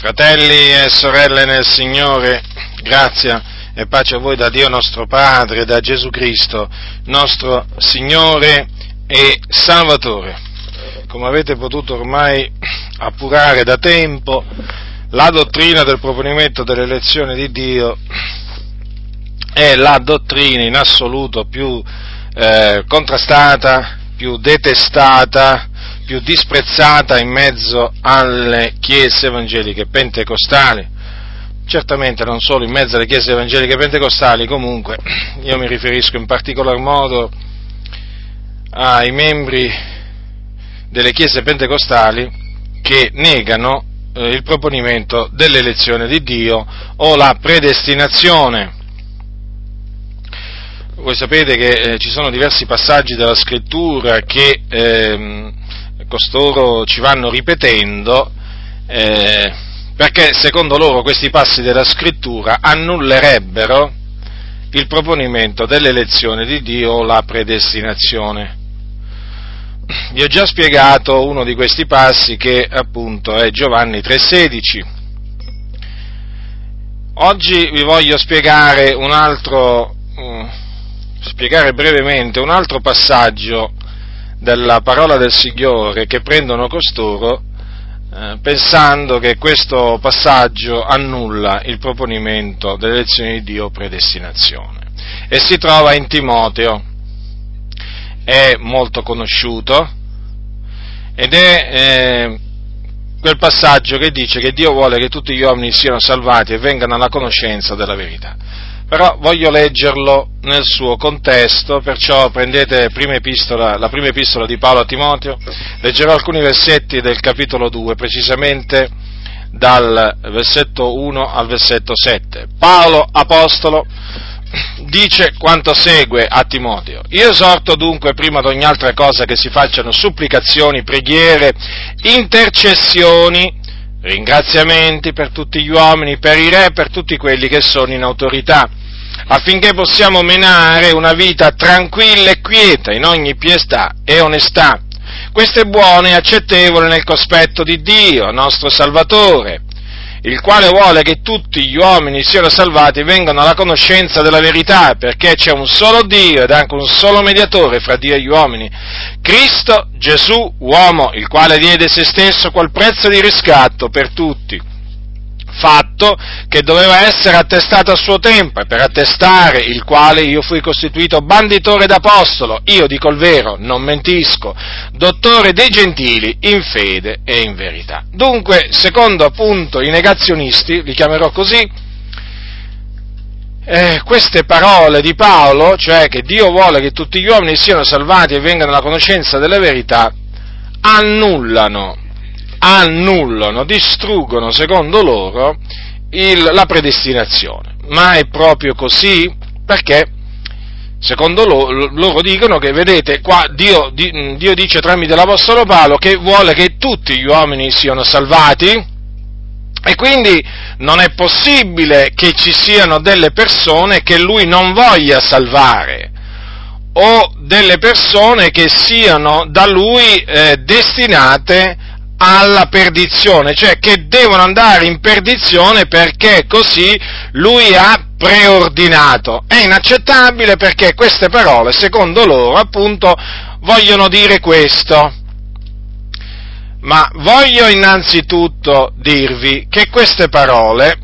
Fratelli e sorelle nel Signore, grazia e pace a voi da Dio nostro Padre, da Gesù Cristo, nostro Signore e Salvatore. Come avete potuto ormai appurare da tempo, la dottrina del proponimento dell'elezione di Dio è la dottrina in assoluto più eh, contrastata, più detestata, più disprezzata in mezzo alle chiese evangeliche pentecostali. Certamente non solo in mezzo alle chiese evangeliche pentecostali, comunque io mi riferisco in particolar modo ai membri delle chiese pentecostali che negano eh, il proponimento dell'elezione di Dio o la predestinazione. Voi sapete che eh, ci sono diversi passaggi della scrittura che eh, costoro ci vanno ripetendo, eh, perché secondo loro questi passi della scrittura annullerebbero il proponimento dell'elezione di Dio o la predestinazione. Vi ho già spiegato uno di questi passi che appunto è Giovanni 3,16. Oggi vi voglio spiegare un altro, uh, spiegare brevemente un altro passaggio della parola del Signore che prendono costoro eh, pensando che questo passaggio annulla il proponimento dell'elezione di Dio predestinazione. E si trova in Timoteo, è molto conosciuto ed è eh, quel passaggio che dice che Dio vuole che tutti gli uomini siano salvati e vengano alla conoscenza della verità però voglio leggerlo nel suo contesto, perciò prendete prima epistola, la prima epistola di Paolo a Timoteo, leggerò alcuni versetti del capitolo 2, precisamente dal versetto 1 al versetto 7. Paolo, apostolo, dice quanto segue a Timoteo. Io esorto dunque prima di ogni altra cosa che si facciano supplicazioni, preghiere, intercessioni, ringraziamenti per tutti gli uomini, per i re, per tutti quelli che sono in autorità affinché possiamo menare una vita tranquilla e quieta in ogni pietà e onestà. Questo è buono e accettevole nel cospetto di Dio, nostro Salvatore, il quale vuole che tutti gli uomini siano salvati e vengano alla conoscenza della verità, perché c'è un solo Dio ed anche un solo mediatore fra Dio e gli uomini, Cristo Gesù, uomo, il quale diede se stesso qual prezzo di riscatto per tutti fatto che doveva essere attestato a suo tempo e per attestare il quale io fui costituito banditore d'apostolo, io dico il vero, non mentisco, dottore dei gentili in fede e in verità. Dunque, secondo appunto i negazionisti, li chiamerò così, eh, queste parole di Paolo, cioè che Dio vuole che tutti gli uomini siano salvati e vengano alla conoscenza della verità, annullano annullano, distruggono, secondo loro, il, la predestinazione. Ma è proprio così perché, secondo loro, loro dicono che, vedete, qua Dio, Dio dice tramite l'Apostolo Paolo che vuole che tutti gli uomini siano salvati, e quindi non è possibile che ci siano delle persone che lui non voglia salvare o delle persone che siano da lui eh, destinate alla perdizione, cioè che devono andare in perdizione perché così lui ha preordinato. È inaccettabile perché queste parole, secondo loro, appunto, vogliono dire questo. Ma voglio innanzitutto dirvi che queste parole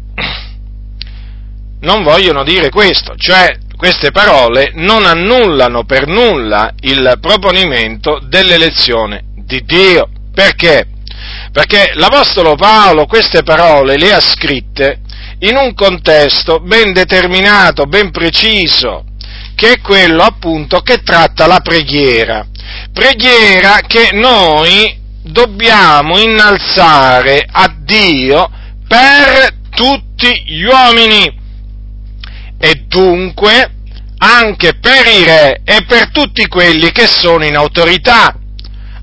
non vogliono dire questo, cioè queste parole non annullano per nulla il proponimento dell'elezione di Dio. Perché? Perché l'Apostolo Paolo queste parole le ha scritte in un contesto ben determinato, ben preciso, che è quello appunto che tratta la preghiera. Preghiera che noi dobbiamo innalzare a Dio per tutti gli uomini e dunque anche per i re e per tutti quelli che sono in autorità,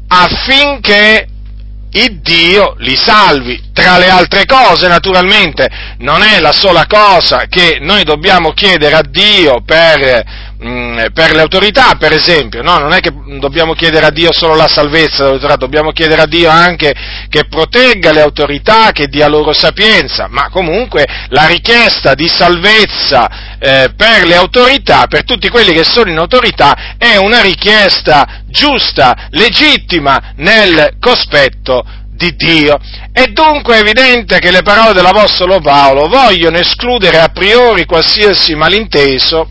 affinché il Dio li salvi. Tra le altre cose, naturalmente, non è la sola cosa che noi dobbiamo chiedere a Dio per, mh, per le autorità, per esempio, no? non è che dobbiamo chiedere a Dio solo la salvezza dobbiamo chiedere a Dio anche che protegga le autorità, che dia loro sapienza, ma comunque la richiesta di salvezza eh, per le autorità, per tutti quelli che sono in autorità, è una richiesta giusta, legittima nel cospetto di Dio. È dunque evidente che le parole dell'Apostolo Paolo vogliono escludere a priori qualsiasi malinteso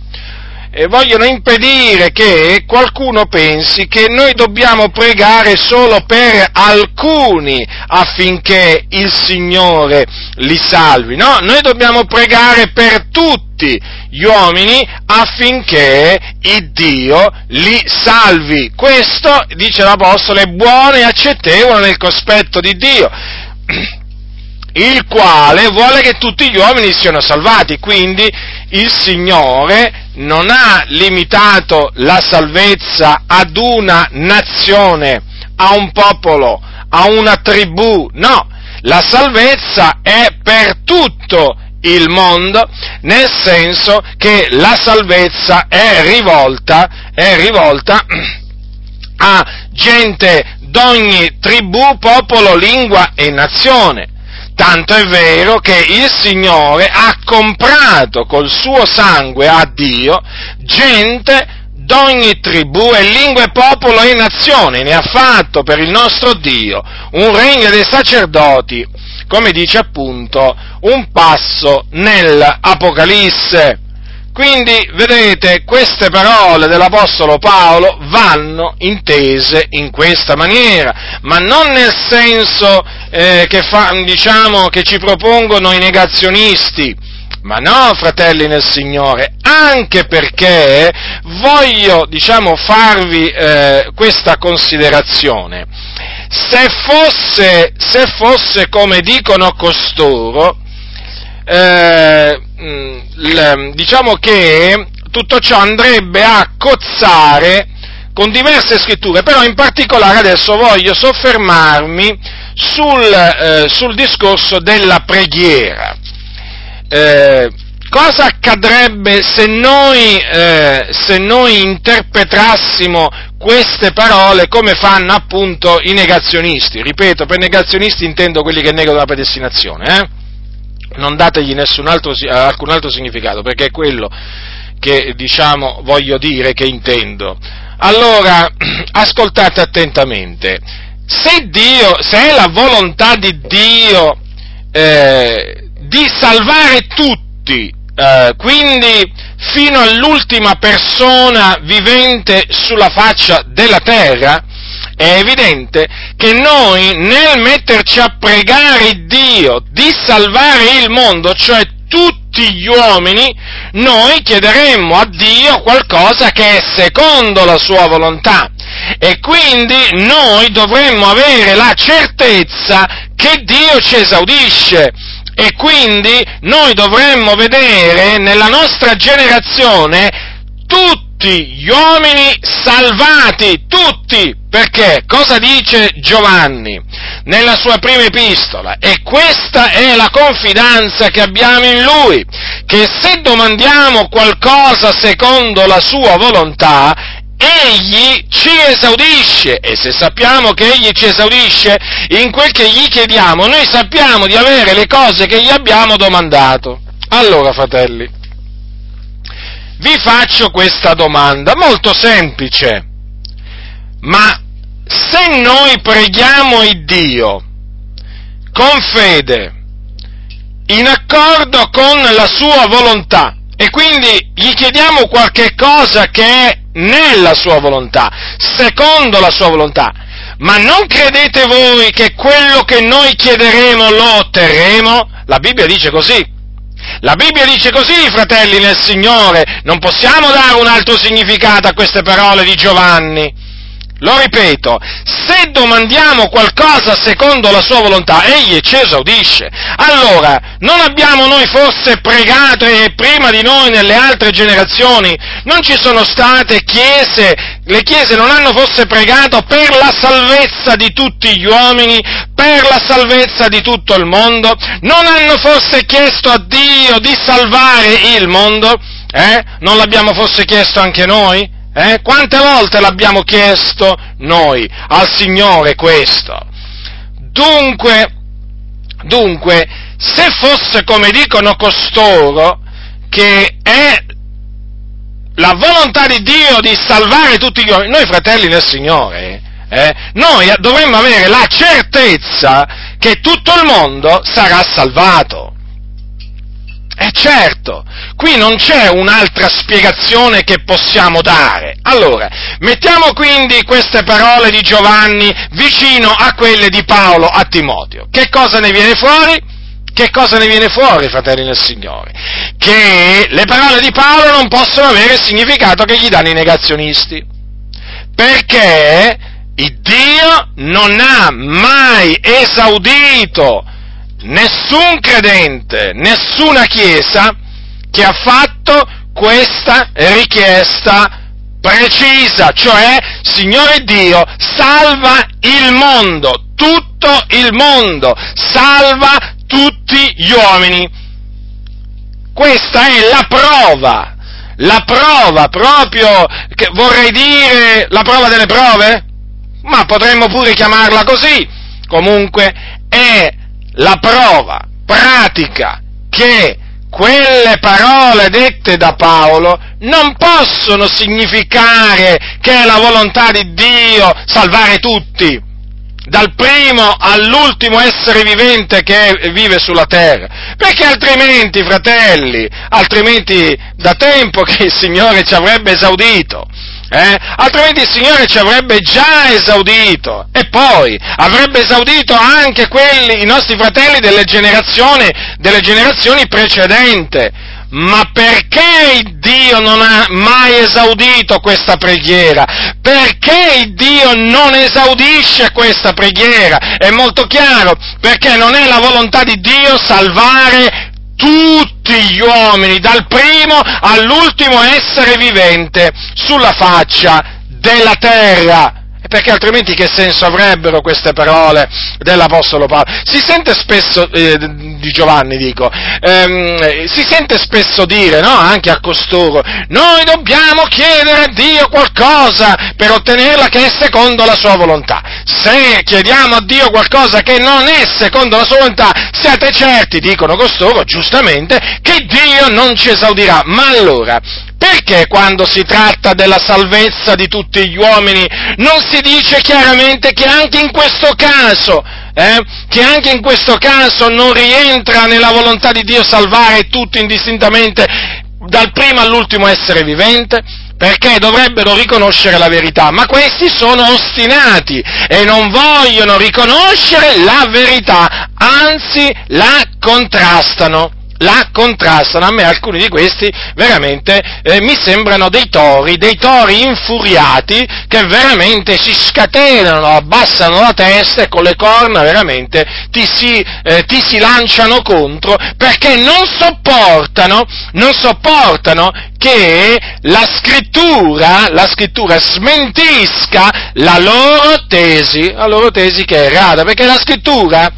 e vogliono impedire che qualcuno pensi che noi dobbiamo pregare solo per alcuni affinché il Signore li salvi. No, noi dobbiamo pregare per tutti gli uomini affinché il Dio li salvi. Questo, dice l'Apostolo, è buono e accettevole nel cospetto di Dio il quale vuole che tutti gli uomini siano salvati, quindi il Signore non ha limitato la salvezza ad una nazione, a un popolo, a una tribù, no, la salvezza è per tutto il mondo, nel senso che la salvezza è rivolta, è rivolta a gente d'ogni tribù, popolo, lingua e nazione. Tanto è vero che il Signore ha comprato col suo sangue a Dio gente d'ogni tribù e lingua e popolo e nazione, ne ha fatto per il nostro Dio un regno dei sacerdoti, come dice appunto un passo nell'Apocalisse. Quindi, vedete, queste parole dell'Apostolo Paolo vanno intese in questa maniera, ma non nel senso eh, che, fa, diciamo, che ci propongono i negazionisti, ma no, fratelli nel Signore, anche perché voglio, diciamo, farvi eh, questa considerazione. Se fosse, se fosse come dicono costoro, eh, diciamo che tutto ciò andrebbe a cozzare con diverse scritture, però in particolare adesso voglio soffermarmi sul, eh, sul discorso della preghiera. Eh, cosa accadrebbe se noi, eh, se noi interpretassimo queste parole come fanno appunto i negazionisti? Ripeto, per negazionisti intendo quelli che negano la predestinazione, eh? Non dategli altro, alcun altro significato, perché è quello che diciamo voglio dire, che intendo. Allora, ascoltate attentamente, se Dio, se è la volontà di Dio eh, di salvare tutti, eh, quindi fino all'ultima persona vivente sulla faccia della terra, è evidente che noi nel metterci a pregare Dio di salvare il mondo, cioè tutti gli uomini, noi chiederemmo a Dio qualcosa che è secondo la sua volontà. E quindi noi dovremmo avere la certezza che Dio ci esaudisce. E quindi noi dovremmo vedere nella nostra generazione tutti gli uomini salvati, tutti, perché cosa dice Giovanni nella sua prima epistola? E questa è la confidenza che abbiamo in lui, che se domandiamo qualcosa secondo la sua volontà, egli ci esaudisce e se sappiamo che egli ci esaudisce in quel che gli chiediamo, noi sappiamo di avere le cose che gli abbiamo domandato. Allora, fratelli, vi faccio questa domanda molto semplice, ma se noi preghiamo il Dio con fede, in accordo con la sua volontà, e quindi gli chiediamo qualche cosa che è nella sua volontà, secondo la sua volontà. Ma non credete voi che quello che noi chiederemo lo otterremo? La Bibbia dice così. La Bibbia dice così, fratelli nel Signore, non possiamo dare un altro significato a queste parole di Giovanni. Lo ripeto, se domandiamo qualcosa secondo la sua volontà, egli ci esaudisce. Allora, non abbiamo noi forse pregato e prima di noi nelle altre generazioni non ci sono state chiese, le chiese non hanno forse pregato per la salvezza di tutti gli uomini, per la salvezza di tutto il mondo? Non hanno forse chiesto a Dio di salvare il mondo? Eh? Non l'abbiamo forse chiesto anche noi? Eh? Quante volte l'abbiamo chiesto noi al Signore questo? Dunque, dunque, se fosse come dicono costoro, che è la volontà di Dio di salvare tutti gli uomini, noi fratelli nel Signore, eh, noi dovremmo avere la certezza che tutto il mondo sarà salvato. E certo, qui non c'è un'altra spiegazione che possiamo dare. Allora, mettiamo quindi queste parole di Giovanni vicino a quelle di Paolo a Timoteo. Che cosa ne viene fuori? Che cosa ne viene fuori, fratelli del Signore? Che le parole di Paolo non possono avere il significato che gli danno i negazionisti. Perché Dio non ha mai esaudito nessun credente, nessuna chiesa che ha fatto questa richiesta precisa, cioè, Signore Dio, salva il mondo, tutto il mondo, salva tutti gli uomini. Questa è la prova, la prova proprio, che vorrei dire, la prova delle prove? Ma potremmo pure chiamarla così. Comunque è la prova pratica che quelle parole dette da Paolo non possono significare che è la volontà di Dio salvare tutti, dal primo all'ultimo essere vivente che vive sulla terra, perché altrimenti, fratelli, altrimenti da tempo che il Signore ci avrebbe esaudito, eh? altrimenti il Signore ci avrebbe già esaudito e poi avrebbe esaudito anche quelli, i nostri fratelli delle generazioni, delle generazioni precedenti. Ma perché Dio non ha mai esaudito questa preghiera? Perché Dio non esaudisce questa preghiera? È molto chiaro, perché non è la volontà di Dio salvare tutti gli uomini, dal primo all'ultimo essere vivente sulla faccia della terra perché altrimenti che senso avrebbero queste parole dell'Apostolo Paolo? Si sente spesso, eh, di Giovanni dico, ehm, si sente spesso dire, no, anche a costoro, noi dobbiamo chiedere a Dio qualcosa per ottenerla che è secondo la sua volontà. Se chiediamo a Dio qualcosa che non è secondo la sua volontà, siate certi, dicono costoro, giustamente, che Dio non ci esaudirà. Ma allora, perché quando si tratta della salvezza di tutti gli uomini non si dice chiaramente che anche in questo caso, eh, che anche in questo caso non rientra nella volontà di Dio salvare tutti indistintamente dal primo all'ultimo essere vivente? Perché dovrebbero riconoscere la verità, ma questi sono ostinati e non vogliono riconoscere la verità, anzi la contrastano la contrastano. A me alcuni di questi veramente eh, mi sembrano dei tori, dei tori infuriati che veramente si scatenano, abbassano la testa e con le corna veramente ti si, eh, ti si lanciano contro perché non sopportano, non sopportano che la scrittura, la scrittura smentisca la loro tesi, la loro tesi che è errata, perché la scrittura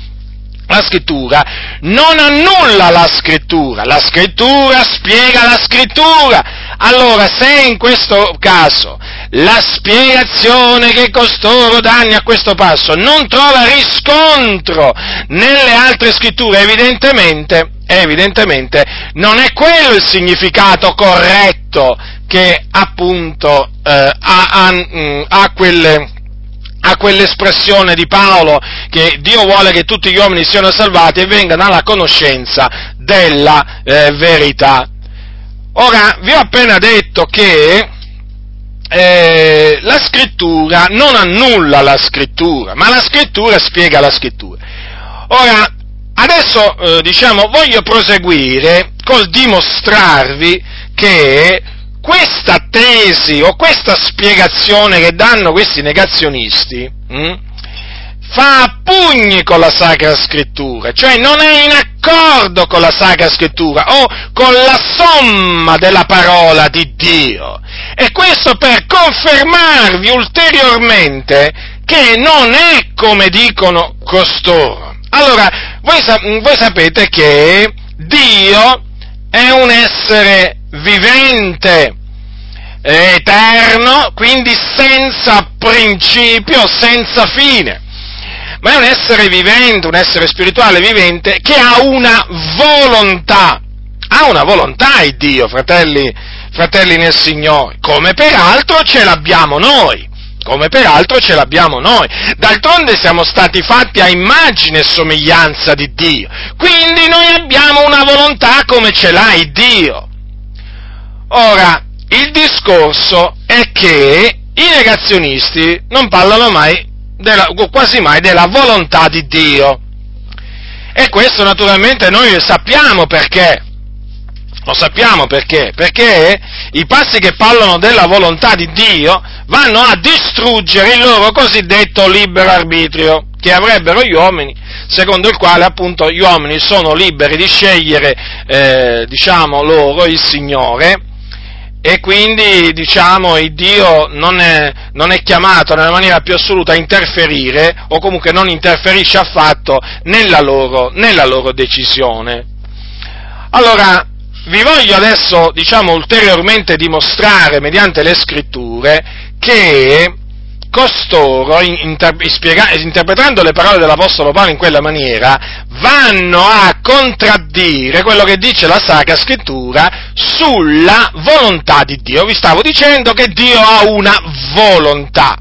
la scrittura non annulla la scrittura, la scrittura spiega la scrittura. Allora, se in questo caso la spiegazione che costoro danno a questo passo non trova riscontro nelle altre scritture, evidentemente, evidentemente non è quello il significato corretto che appunto eh, ha, ha, mm, ha quelle a quell'espressione di Paolo che Dio vuole che tutti gli uomini siano salvati e vengano alla conoscenza della eh, verità. Ora, vi ho appena detto che eh, la scrittura non annulla la scrittura, ma la scrittura spiega la scrittura. Ora, adesso, eh, diciamo, voglio proseguire col dimostrarvi che questa tesi o questa spiegazione che danno questi negazionisti mh, hm, fa a pugni con la Sacra Scrittura, cioè non è in accordo con la Sacra Scrittura o con la somma della parola di Dio. E questo per confermarvi ulteriormente che non è come dicono costoro. Allora, voi, voi sapete che Dio è un essere vivente, eterno, quindi senza principio, senza fine. Ma è un essere vivente, un essere spirituale vivente che ha una volontà. Ha una volontà il Dio, fratelli, fratelli nel Signore, come peraltro ce l'abbiamo noi come peraltro ce l'abbiamo noi. D'altronde siamo stati fatti a immagine e somiglianza di Dio, quindi noi abbiamo una volontà come ce l'ha Dio. Ora, il discorso è che i negazionisti non parlano mai, della, quasi mai, della volontà di Dio. E questo naturalmente noi sappiamo perché. Lo sappiamo perché? Perché i passi che parlano della volontà di Dio vanno a distruggere il loro cosiddetto libero arbitrio che avrebbero gli uomini, secondo il quale appunto gli uomini sono liberi di scegliere, eh, diciamo loro, il Signore, e quindi diciamo il Dio non è, non è, chiamato nella maniera più assoluta a interferire o comunque non interferisce affatto nella loro, nella loro decisione. Allora, vi voglio adesso, diciamo, ulteriormente dimostrare mediante le scritture che costoro, interpretando le parole dell'Apostolo Paolo in quella maniera, vanno a contraddire quello che dice la Sacra Scrittura sulla volontà di Dio. Vi stavo dicendo che Dio ha una volontà.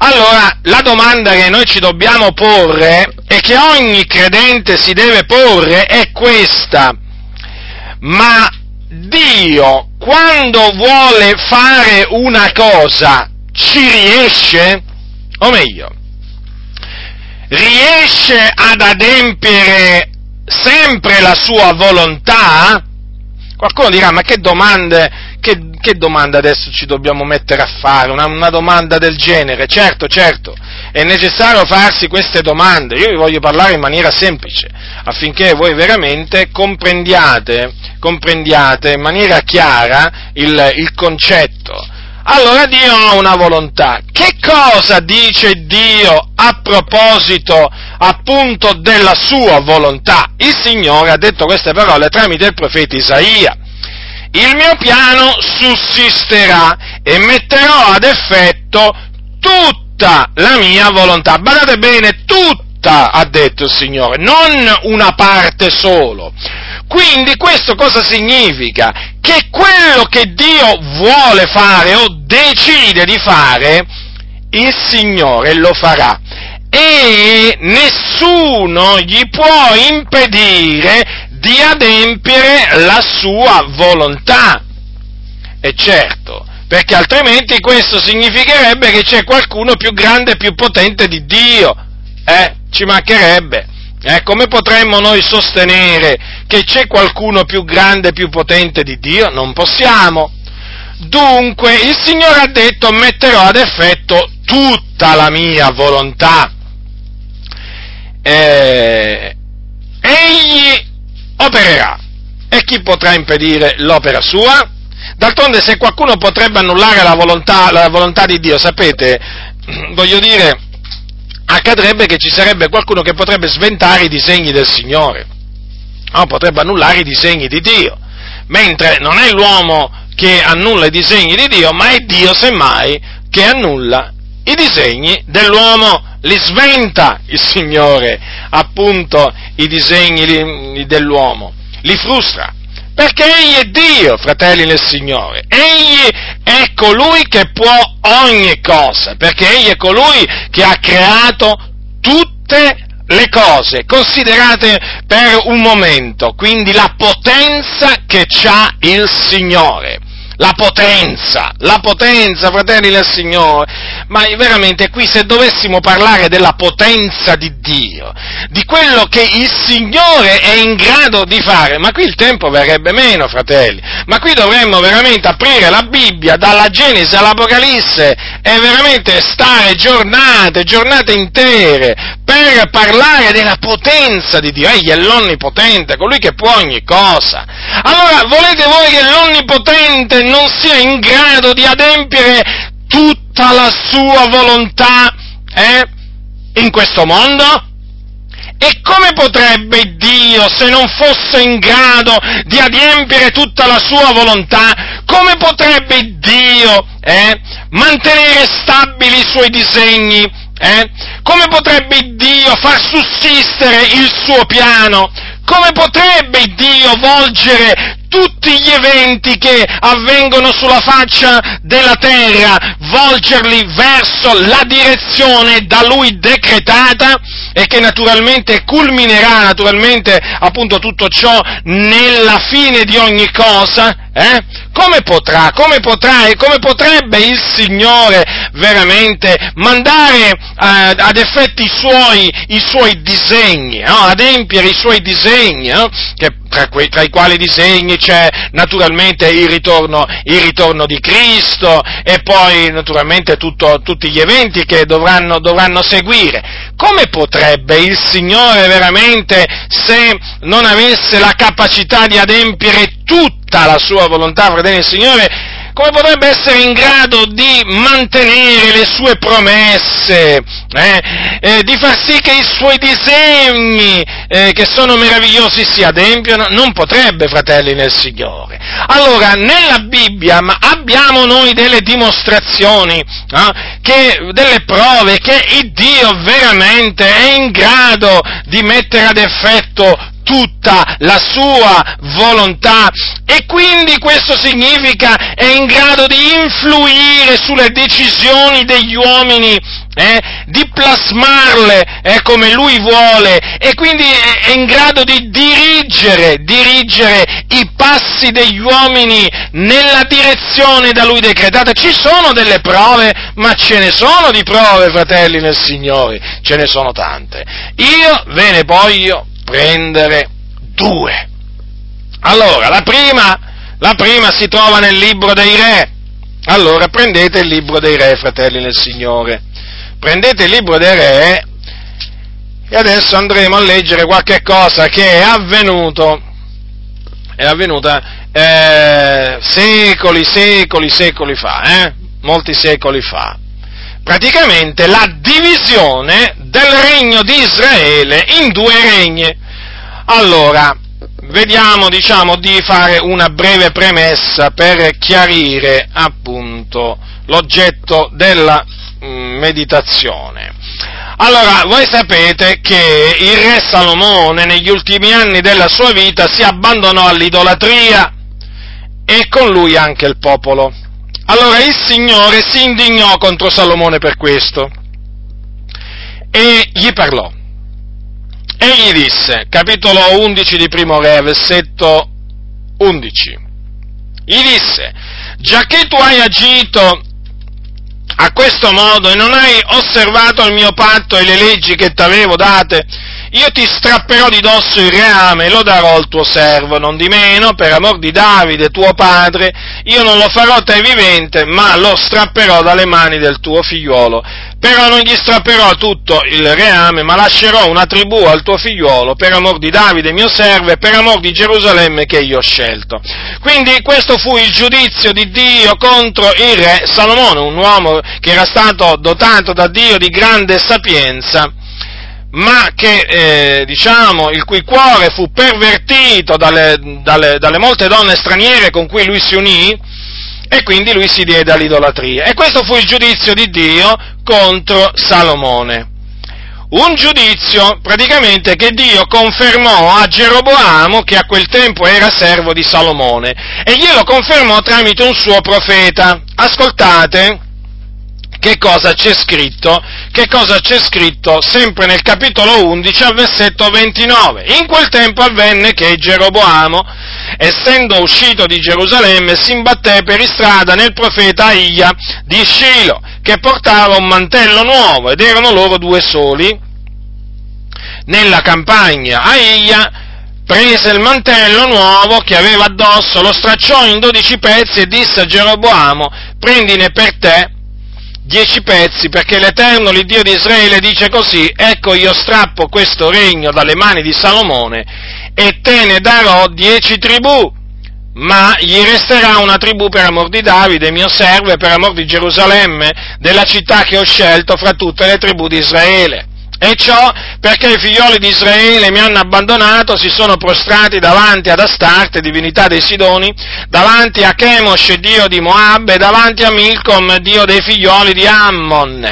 Allora, la domanda che noi ci dobbiamo porre e che ogni credente si deve porre è questa. Ma Dio, quando vuole fare una cosa, ci riesce? O meglio, riesce ad adempiere sempre la sua volontà? Qualcuno dirà, ma che domande, che, che domanda adesso ci dobbiamo mettere a fare? Una, una, domanda del genere? Certo, certo, è necessario farsi queste domande. Io vi voglio parlare in maniera semplice, affinché voi veramente comprendiate, comprendiate in maniera chiara il, il concetto allora Dio ha una volontà. Che cosa dice Dio a proposito appunto della sua volontà? Il Signore ha detto queste parole tramite il profeta Isaia. Il mio piano sussisterà e metterò ad effetto tutta la mia volontà. Badate bene, tutta, ha detto il Signore, non una parte solo. Quindi questo cosa significa? Che quello che Dio vuole fare o decide di fare, il Signore lo farà e nessuno gli può impedire di adempiere la sua volontà. E certo, perché altrimenti questo significherebbe che c'è qualcuno più grande e più potente di Dio. Eh, ci mancherebbe. Eh, come potremmo noi sostenere che c'è qualcuno più grande più potente di Dio? Non possiamo. Dunque, il Signore ha detto metterò ad effetto tutta la mia volontà. Eh, egli opererà. E chi potrà impedire l'opera sua? D'altronde se qualcuno potrebbe annullare la volontà, la volontà di Dio, sapete, voglio dire, accadrebbe che ci sarebbe qualcuno che potrebbe sventare i disegni del Signore, no? potrebbe annullare i disegni di Dio, mentre non è l'uomo che annulla i disegni di Dio, ma è Dio semmai che annulla i disegni dell'uomo, li sventa il Signore, appunto, i disegni dell'uomo, li frustra perché egli è Dio, fratelli nel Signore. Egli è colui che può ogni cosa, perché egli è colui che ha creato tutte le cose, considerate per un momento, quindi la potenza che ha il Signore la potenza, la potenza, fratelli del Signore, ma veramente qui se dovessimo parlare della potenza di Dio, di quello che il Signore è in grado di fare, ma qui il tempo verrebbe meno, fratelli, ma qui dovremmo veramente aprire la Bibbia dalla Genesi all'Apocalisse e veramente stare giornate, giornate intere per parlare della potenza di Dio. Egli è l'onnipotente, colui che può ogni cosa. Allora, volete voi che l'onnipotente non sia in grado di adempiere tutta la sua volontà eh, in questo mondo? E come potrebbe Dio, se non fosse in grado di adempiere tutta la sua volontà, come potrebbe Dio eh, mantenere stabili i suoi disegni? Eh? Come potrebbe Dio far sussistere il suo piano? Come potrebbe Dio volgere tutti gli eventi che avvengono sulla faccia della terra, volgerli verso la direzione da lui decretata e che naturalmente culminerà naturalmente appunto tutto ciò nella fine di ogni cosa, eh? Come potrà, come potrà e come potrebbe il Signore veramente mandare eh, ad effetti i suoi, i suoi disegni, no? adempiere i suoi disegni, no? che tra, quei, tra, i quali disegni c'è naturalmente il ritorno, il ritorno di Cristo e poi naturalmente tutto, tutti gli eventi che dovranno, dovranno seguire. Come potrebbe il Signore veramente, se non avesse la capacità di adempiere tutta la sua volontà, fratelli del Signore, come potrebbe essere in grado di mantenere le sue promesse, eh? Eh, di far sì che i suoi disegni, eh, che sono meravigliosi, si adempiano? Non potrebbe, fratelli nel Signore. Allora, nella Bibbia abbiamo noi delle dimostrazioni, che, delle prove che il Dio veramente è in grado di mettere ad effetto tutta la sua volontà e quindi questo significa è in grado di influire sulle decisioni degli uomini, eh, di plasmarle eh, come lui vuole e quindi è in grado di dirigere, dirigere i passi degli uomini nella direzione da lui decretata. Ci sono delle prove, ma ce ne sono di prove, fratelli nel Signore, ce ne sono tante. Io ve ne voglio prendere due. Allora, la prima, la prima si trova nel libro dei re. Allora, prendete il libro dei re, fratelli nel Signore. Prendete il libro dei re e adesso andremo a leggere qualche cosa che è avvenuto, è avvenuta eh, secoli, secoli, secoli fa, eh? molti secoli fa. Praticamente la divisione del regno di Israele in due regni. Allora, vediamo, diciamo, di fare una breve premessa per chiarire appunto l'oggetto della mm, meditazione. Allora, voi sapete che il re Salomone negli ultimi anni della sua vita si abbandonò all'idolatria e con lui anche il popolo. Allora il Signore si indignò contro Salomone per questo e gli parlò. Egli disse, capitolo 11 di Primo Re, versetto 11, gli disse, già che tu hai agito a questo modo e non hai osservato il mio patto e le leggi che ti avevo date, io ti strapperò di dosso il reame e lo darò al tuo servo, non di meno, per amor di Davide, tuo padre, io non lo farò te vivente, ma lo strapperò dalle mani del tuo figliuolo. Però non gli strapperò tutto il reame, ma lascerò una tribù al tuo figliuolo, per amor di Davide, mio servo, e per amor di Gerusalemme che io ho scelto. Quindi questo fu il giudizio di Dio contro il re Salomone, un uomo che era stato dotato da Dio di grande sapienza, ma che, eh, diciamo, il cui cuore fu pervertito dalle, dalle, dalle molte donne straniere con cui lui si unì, e quindi lui si diede all'idolatria. E questo fu il giudizio di Dio contro Salomone. Un giudizio praticamente che Dio confermò a Geroboamo, che a quel tempo era servo di Salomone, e glielo confermò tramite un suo profeta. Ascoltate, che cosa c'è scritto? Che cosa c'è scritto sempre nel capitolo 11 al versetto 29? In quel tempo avvenne che Geroboamo, essendo uscito di Gerusalemme, si imbatté per strada nel profeta Aia di Shilo, che portava un mantello nuovo, ed erano loro due soli nella campagna. Aia prese il mantello nuovo che aveva addosso, lo stracciò in dodici pezzi e disse a Geroboamo, prendine per te dieci pezzi, perché l'Eterno, l'Iddio di Israele, dice così, ecco io strappo questo regno dalle mani di Salomone e te ne darò dieci tribù, ma gli resterà una tribù per amor di Davide, mio servo, e per amor di Gerusalemme, della città che ho scelto fra tutte le tribù di Israele. E ciò perché i figlioli di Israele mi hanno abbandonato, si sono prostrati davanti ad Astarte, divinità dei Sidoni, davanti a Chemosh, dio di Moab, e davanti a Milcom, dio dei figlioli di Ammon.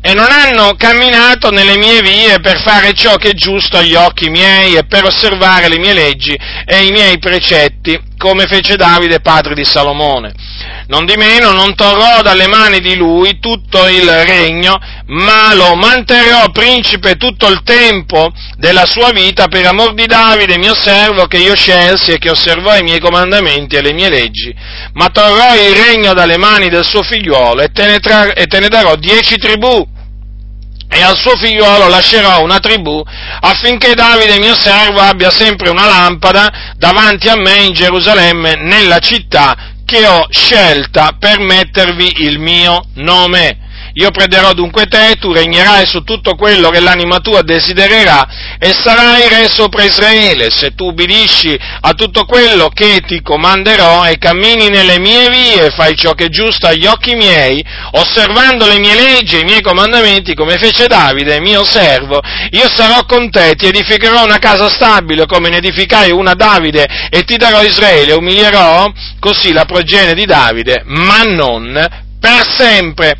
E non hanno camminato nelle mie vie per fare ciò che è giusto agli occhi miei e per osservare le mie leggi e i miei precetti, come fece Davide, padre di Salomone. Non di meno non torrò dalle mani di lui tutto il regno, ma lo manterrò principe tutto il tempo della sua vita per amor di Davide, mio servo, che io scelsi e che osservò i miei comandamenti e le mie leggi. Ma torrò il regno dalle mani del suo figliuolo e te ne, tra- e te ne darò dieci tribù e al suo figliuolo lascerò una tribù affinché Davide mio servo abbia sempre una lampada davanti a me in Gerusalemme nella città che ho scelta per mettervi il mio nome. Io prenderò dunque te, tu regnerai su tutto quello che l'anima tua desidererà e sarai re sopra Israele, se tu ubbidisci a tutto quello che ti comanderò e cammini nelle mie vie, fai ciò che è giusto agli occhi miei, osservando le mie leggi e i miei comandamenti come fece Davide, mio servo, io sarò con te, ti edificherò una casa stabile come ne edificai una Davide e ti darò Israele, umilierò così la progenie di Davide, ma non per sempre.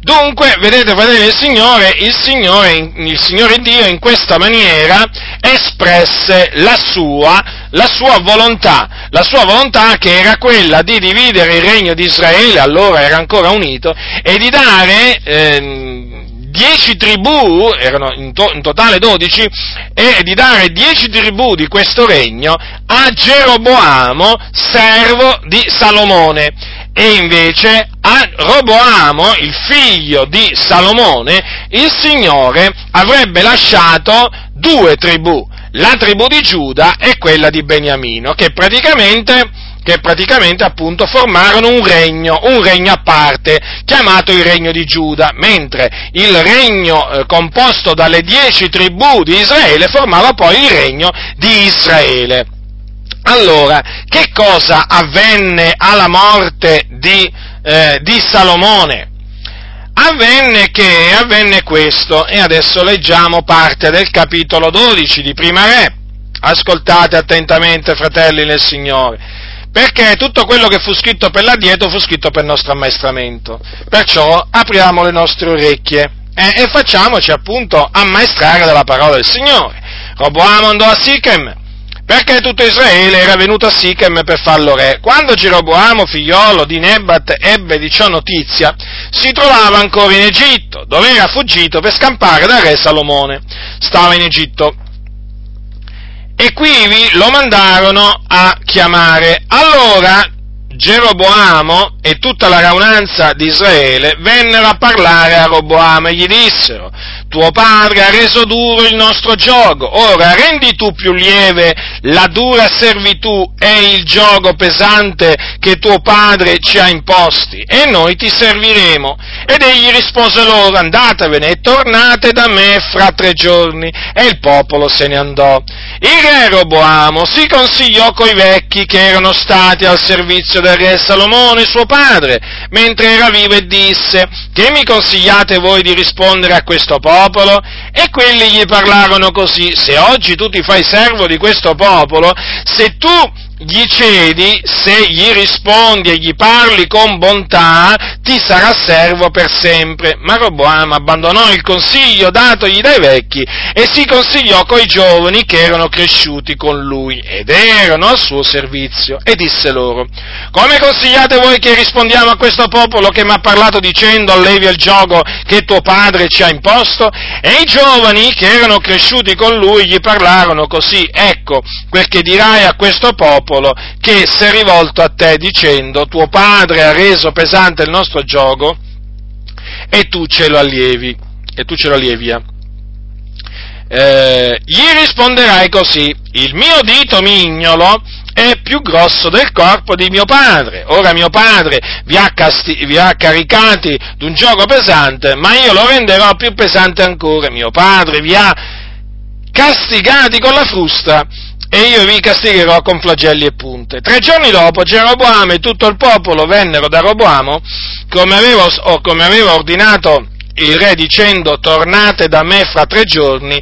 Dunque, vedete, fratelli del Signore, il Signore, il Signore Dio in questa maniera espresse la sua, la sua volontà, la sua volontà che era quella di dividere il regno di Israele, allora era ancora unito, e di dare eh, dieci tribù, erano in, to- in, totale dodici, e di dare dieci tribù di questo regno a Geroboamo, servo di Salomone e invece a Roboamo, il figlio di Salomone, il Signore avrebbe lasciato due tribù, la tribù di Giuda e quella di Beniamino, che praticamente, che praticamente appunto formarono un regno, un regno a parte, chiamato il regno di Giuda, mentre il regno eh, composto dalle dieci tribù di Israele formava poi il regno di Israele. Allora, che cosa avvenne alla morte di, eh, di Salomone? Avvenne che, avvenne questo, e adesso leggiamo parte del capitolo 12 di Prima Re. Ascoltate attentamente, fratelli nel Signore, perché tutto quello che fu scritto per l'adieto fu scritto per il nostro ammaestramento. Perciò apriamo le nostre orecchie eh, e facciamoci appunto ammaestrare dalla parola del Signore. Roboamo andò a Sichem, perché tutto Israele era venuto a Sichem per farlo re. Quando Geroboamo, figliolo di Nebat, ebbe di ciò notizia, si trovava ancora in Egitto, dove era fuggito per scampare dal re Salomone. Stava in Egitto. E quivi lo mandarono a chiamare. Allora Geroboamo e tutta la raunanza di Israele vennero a parlare a Roboamo e gli dissero, tuo padre ha reso duro il nostro gioco, ora rendi tu più lieve la dura servitù e il gioco pesante che tuo padre ci ha imposti, e noi ti serviremo. Ed egli rispose loro, andatevene e tornate da me fra tre giorni, e il popolo se ne andò. Il re Roboamo si consigliò coi vecchi che erano stati al servizio del re Salomone, suo padre, mentre era vivo e disse, che mi consigliate voi di rispondere a questo popolo? E quelli gli parlarono così, se oggi tu ti fai servo di questo popolo, se tu gli cedi, se gli rispondi e gli parli con bontà, ti sarà servo per sempre. Ma Roboam abbandonò il consiglio datogli dai vecchi e si consigliò coi giovani che erano cresciuti con lui ed erano al suo servizio e disse loro, come consigliate voi che rispondiamo a questo popolo che mi ha parlato dicendo allevi il gioco che tuo padre ci ha imposto? E i giovani che erano cresciuti con lui gli parlarono così, ecco, quel che dirai a questo popolo popolo che si è rivolto a te dicendo tuo padre ha reso pesante il nostro gioco e tu ce lo allievi, e tu ce lo allievi. Eh, gli risponderai così, il mio dito mignolo è più grosso del corpo di mio padre. Ora mio padre vi ha, casti- vi ha caricati d'un gioco pesante, ma io lo renderò più pesante ancora. Mio padre vi ha castigati con la frusta e io vi castigherò con flagelli e punte. Tre giorni dopo Geroboamo e tutto il popolo vennero da Roboamo, come aveva, come aveva ordinato il re dicendo tornate da me fra tre giorni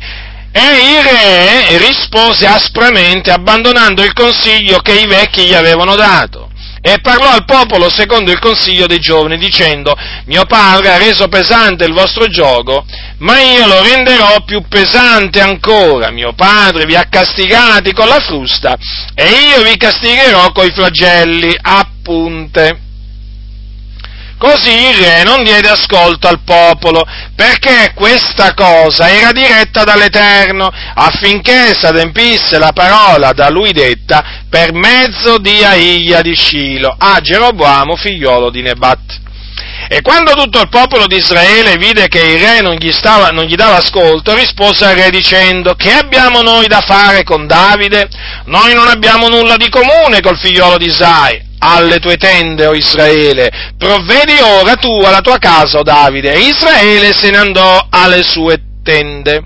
e il re rispose aspramente abbandonando il consiglio che i vecchi gli avevano dato e parlò al popolo secondo il consiglio dei giovani, dicendo, mio padre ha reso pesante il vostro gioco, ma io lo renderò più pesante ancora. Mio padre vi ha castigati con la frusta e io vi castigherò coi flagelli a punte. Così il re non diede ascolto al popolo, perché questa cosa era diretta dall'Eterno, affinché s'adempisse la parola da lui detta per mezzo di Aiglia di Scilo a Geroboamo, figliolo di Nebat. E quando tutto il popolo di Israele vide che il re non gli, stava, non gli, dava ascolto, rispose al re dicendo, che abbiamo noi da fare con Davide? Noi non abbiamo nulla di comune col figliolo di Isai alle tue tende, o Israele, provvedi ora tu alla tua casa, o Davide. E Israele se ne andò alle sue tende.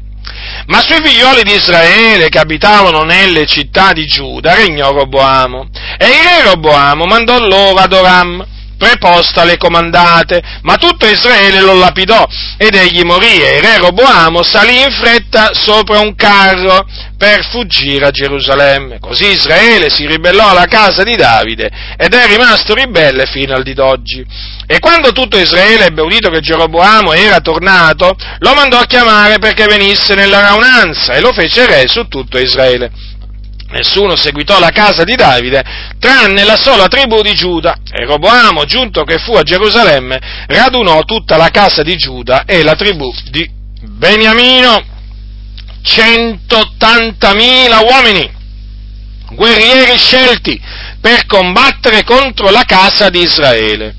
Ma sui figlioli di Israele che abitavano nelle città di Giuda regnò Roboamo. E il re Roboamo mandò loro ad Oram preposta alle comandate, ma tutto Israele lo lapidò ed egli morì e il re Roboamo salì in fretta sopra un carro per fuggire a Gerusalemme. Così Israele si ribellò alla casa di Davide ed è rimasto ribelle fino al di d'oggi. E quando tutto Israele ebbe udito che Geroboamo era tornato, lo mandò a chiamare perché venisse nella raunanza e lo fece re su tutto Israele nessuno seguitò la casa di Davide, tranne la sola tribù di Giuda. E Roboamo, giunto che fu a Gerusalemme, radunò tutta la casa di Giuda e la tribù di Beniamino. 180.000 uomini, guerrieri scelti, per combattere contro la casa di Israele.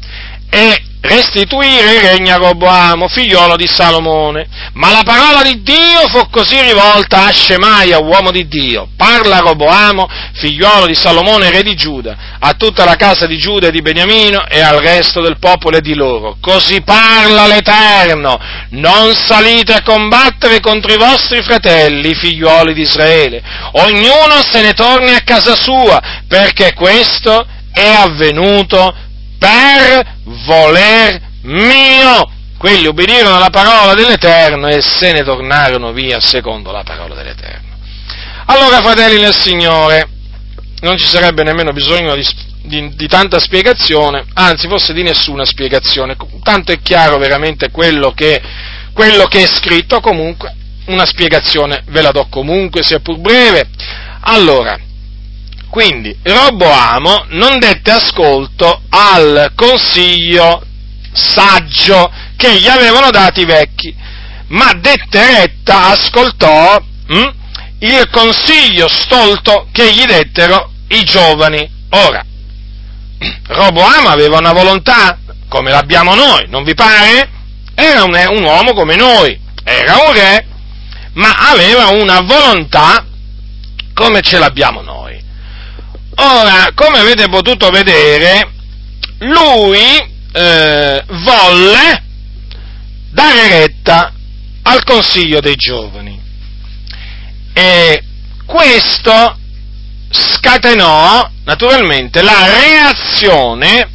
E restituire il regno a Roboamo, figliolo di Salomone. Ma la parola di Dio fu così rivolta a Shemaia, uomo di Dio. Parla Roboamo, figliolo di Salomone, re di Giuda, a tutta la casa di Giuda e di Beniamino e al resto del popolo e di loro. Così parla l'Eterno. Non salite a combattere contro i vostri fratelli, figlioli di Israele. Ognuno se ne torni a casa sua, perché questo è avvenuto per voler mio. Quelli obbedirono alla parola dell'Eterno e se ne tornarono via secondo la parola dell'Eterno. Allora, fratelli nel Signore, non ci sarebbe nemmeno bisogno di, di, di, tanta spiegazione, anzi forse di nessuna spiegazione, tanto è chiaro veramente quello che, quello che è scritto, comunque una spiegazione ve la do comunque, sia pur breve. Allora, quindi Roboamo non dette ascolto al consiglio saggio che gli avevano dati i vecchi, ma dette retta, ascoltò hm, il consiglio stolto che gli dettero i giovani. Ora, Roboamo aveva una volontà come l'abbiamo noi, non vi pare? Era un, un uomo come noi, era un re, ma aveva una volontà come ce l'abbiamo noi. Ora, come avete potuto vedere, lui eh, volle dare retta al consiglio dei giovani e questo scatenò naturalmente la reazione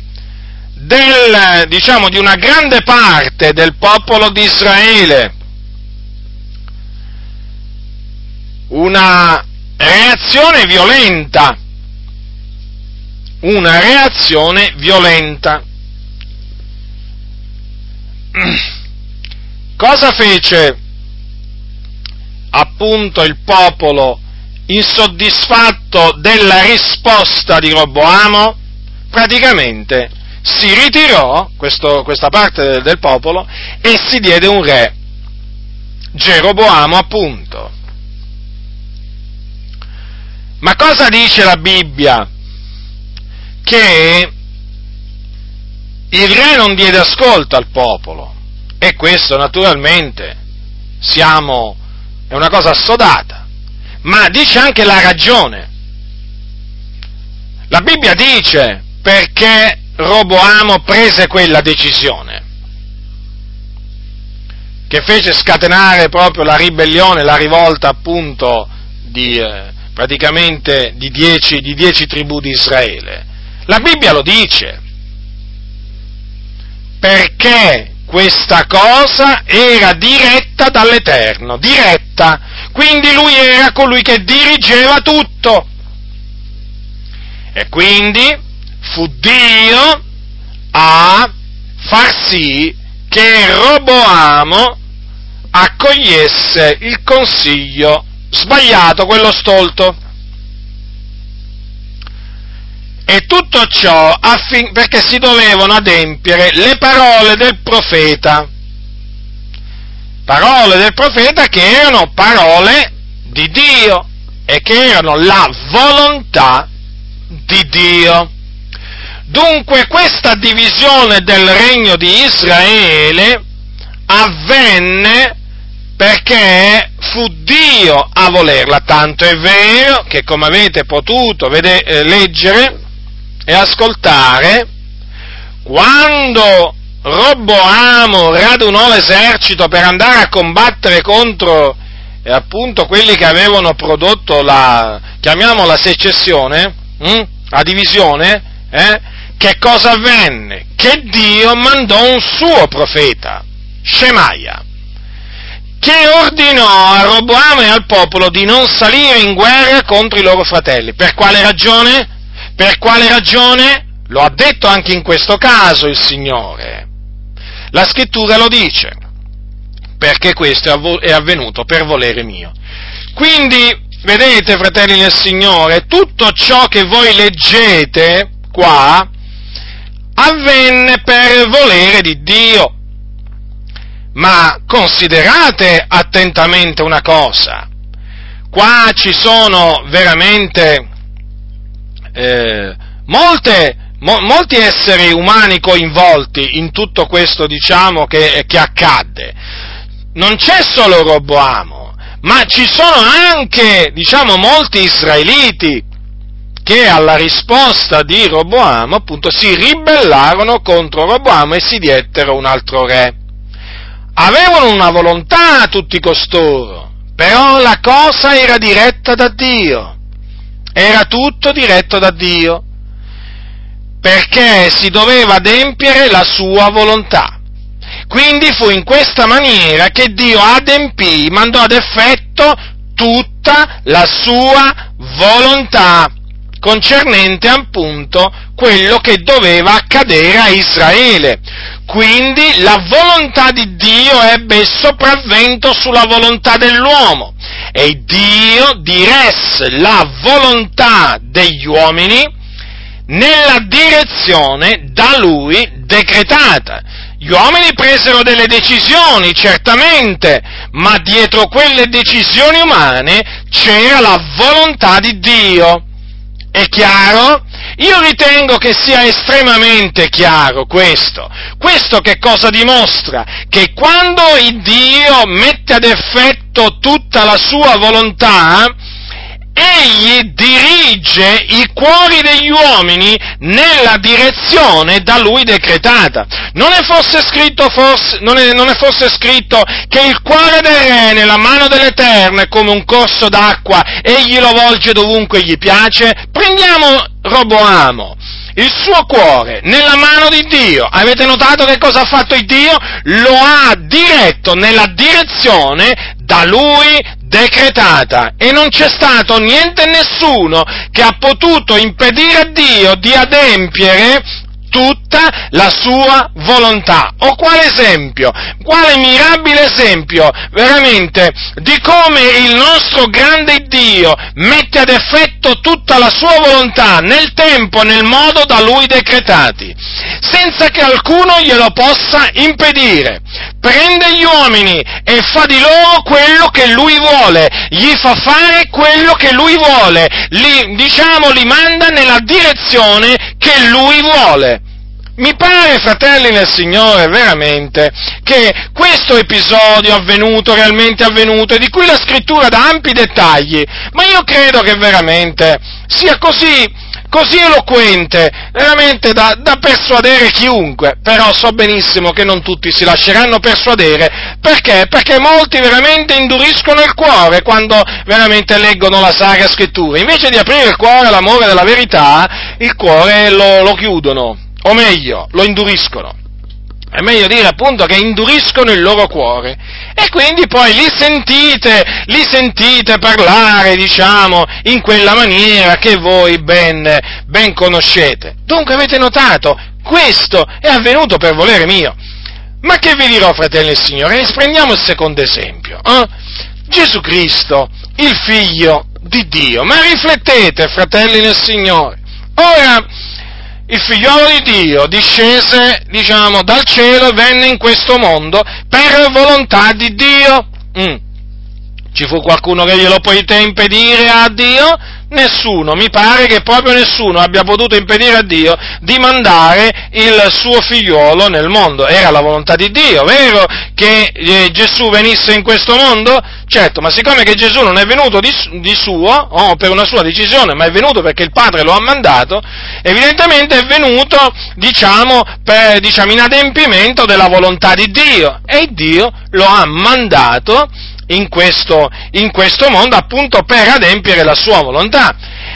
del, diciamo, di una grande parte del popolo di Israele. Una reazione violenta una reazione violenta. Cosa fece appunto il popolo insoddisfatto della risposta di Roboamo? Praticamente si ritirò, questo, questa parte del, del popolo, e si diede un re, Geroboamo appunto. Ma cosa dice la Bibbia che il re non diede ascolto al popolo e questo naturalmente siamo, è una cosa assodata, ma dice anche la ragione. La Bibbia dice perché Roboamo prese quella decisione che fece scatenare proprio la ribellione, la rivolta appunto di, eh, praticamente di dieci, di dieci tribù di Israele. La Bibbia lo dice. Perché questa cosa era diretta dall'Eterno, diretta. Quindi lui era colui che dirigeva tutto. E quindi fu Dio a far sì che Roboamo accogliesse il consiglio sbagliato, quello stolto. E tutto ciò affin- perché si dovevano adempiere le parole del profeta. Parole del profeta che erano parole di Dio e che erano la volontà di Dio. Dunque questa divisione del regno di Israele avvenne perché fu Dio a volerla, tanto è vero che come avete potuto vede- eh, leggere e ascoltare, quando Robboamo radunò l'esercito per andare a combattere contro eh, appunto quelli che avevano prodotto la, chiamiamola secessione, hm? la divisione, eh? che cosa avvenne? Che Dio mandò un suo profeta, Shemaia, che ordinò a Roboamo e al popolo di non salire in guerra contro i loro fratelli. Per quale ragione? Per quale ragione? Lo ha detto anche in questo caso il Signore. La scrittura lo dice, perché questo è avvenuto per volere mio. Quindi, vedete, fratelli del Signore, tutto ciò che voi leggete qua avvenne per volere di Dio. Ma considerate attentamente una cosa, qua ci sono veramente eh, molte, mo, molti esseri umani coinvolti in tutto questo, diciamo, che, che accadde. Non c'è solo Roboamo, ma ci sono anche, diciamo, molti israeliti che alla risposta di Roboamo, appunto, si ribellarono contro Roboamo e si diettero un altro re. Avevano una volontà tutti costoro, però la cosa era diretta da Dio era tutto diretto da Dio, perché si doveva adempiere la sua volontà. Quindi fu in questa maniera che Dio adempì, mandò ad effetto tutta la sua volontà concernente appunto quello che doveva accadere a Israele. Quindi la volontà di Dio ebbe il sopravvento sulla volontà dell'uomo e Dio diresse la volontà degli uomini nella direzione da lui decretata. Gli uomini presero delle decisioni, certamente, ma dietro quelle decisioni umane c'era la volontà di Dio. È chiaro? Io ritengo che sia estremamente chiaro questo. Questo che cosa dimostra? Che quando il Dio mette ad effetto tutta la sua volontà, egli dirige i cuori degli uomini nella direzione da lui decretata. Non è fosse scritto, forse, non è, non è fosse scritto che il cuore del re nella mano dell'Eterno è come un corso d'acqua, egli lo volge dovunque gli piace? Prendiamo Roboamo il suo cuore nella mano di Dio. Avete notato che cosa ha fatto il Dio? Lo ha diretto nella direzione da lui decretata e non c'è stato niente e nessuno che ha potuto impedire a Dio di adempiere tutta la sua volontà. O quale esempio? Quale mirabile esempio, veramente, di come il nostro grande Dio mette ad effetto tutta la sua volontà nel tempo nel modo da lui decretati, senza che alcuno glielo possa impedire. Prende gli uomini e fa di loro quello che lui vuole, gli fa fare quello che lui vuole, li, diciamo, li manda nella direzione che lui vuole. Mi pare, fratelli nel Signore, veramente, che questo episodio avvenuto, realmente avvenuto, e di cui la scrittura dà ampi dettagli, ma io credo che veramente sia così, così eloquente, veramente da, da, persuadere chiunque, però so benissimo che non tutti si lasceranno persuadere, perché? Perché molti veramente induriscono il cuore quando veramente leggono la Sacra Scrittura, invece di aprire il cuore all'amore della verità, il cuore lo, lo chiudono o meglio, lo induriscono. è meglio dire appunto che induriscono il loro cuore. E quindi poi li sentite, li sentite parlare, diciamo, in quella maniera che voi ben, ben conoscete. Dunque avete notato, questo è avvenuto per volere mio. Ma che vi dirò, fratelli e signori? Prendiamo il secondo esempio. Eh? Gesù Cristo, il figlio di Dio. Ma riflettete, fratelli nel Signore. Ora, il figliolo di Dio discese, diciamo, dal cielo e venne in questo mondo per volontà di Dio. Mm. Ci fu qualcuno che glielo poté impedire a Dio? Nessuno, mi pare che proprio nessuno abbia potuto impedire a Dio di mandare il suo figliuolo nel mondo. Era la volontà di Dio, vero che eh, Gesù venisse in questo mondo? Certo, ma siccome che Gesù non è venuto di, di suo, o per una sua decisione, ma è venuto perché il Padre lo ha mandato, evidentemente è venuto, diciamo, per, diciamo, in adempimento della volontà di Dio. E Dio lo ha mandato in questo, in questo mondo appunto per adempiere la sua volontà.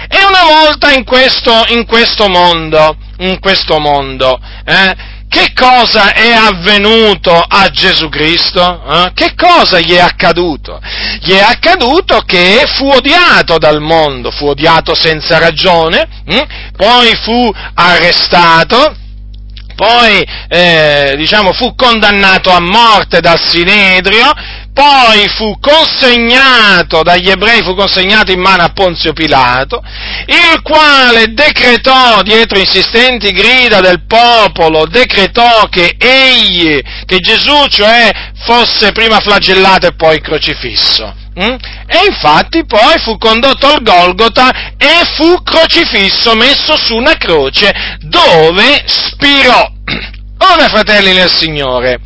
E una volta in questo, in questo mondo, in questo mondo, eh, che cosa è avvenuto a Gesù Cristo? Eh? Che cosa gli è accaduto? Gli è accaduto che fu odiato dal mondo, fu odiato senza ragione, hm? poi fu arrestato, poi eh, diciamo, fu condannato a morte dal Sinedrio, poi fu consegnato dagli ebrei, fu consegnato in mano a Ponzio Pilato, il quale decretò, dietro insistenti grida del popolo, decretò che egli, che Gesù, cioè, fosse prima flagellato e poi crocifisso. Mm? E infatti poi fu condotto al Golgota e fu crocifisso, messo su una croce, dove spirò. Ora, fratelli nel Signore,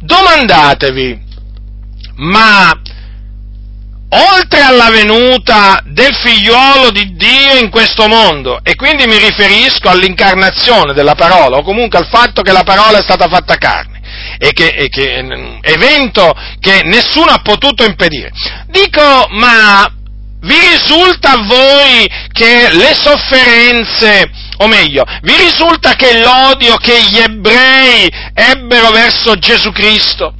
domandatevi, ma oltre alla venuta del figliuolo di Dio in questo mondo, e quindi mi riferisco all'incarnazione della parola, o comunque al fatto che la parola è stata fatta carne, e che, e che evento che nessuno ha potuto impedire. Dico, ma vi risulta a voi che le sofferenze, o meglio, vi risulta che l'odio che gli ebrei ebbero verso Gesù Cristo,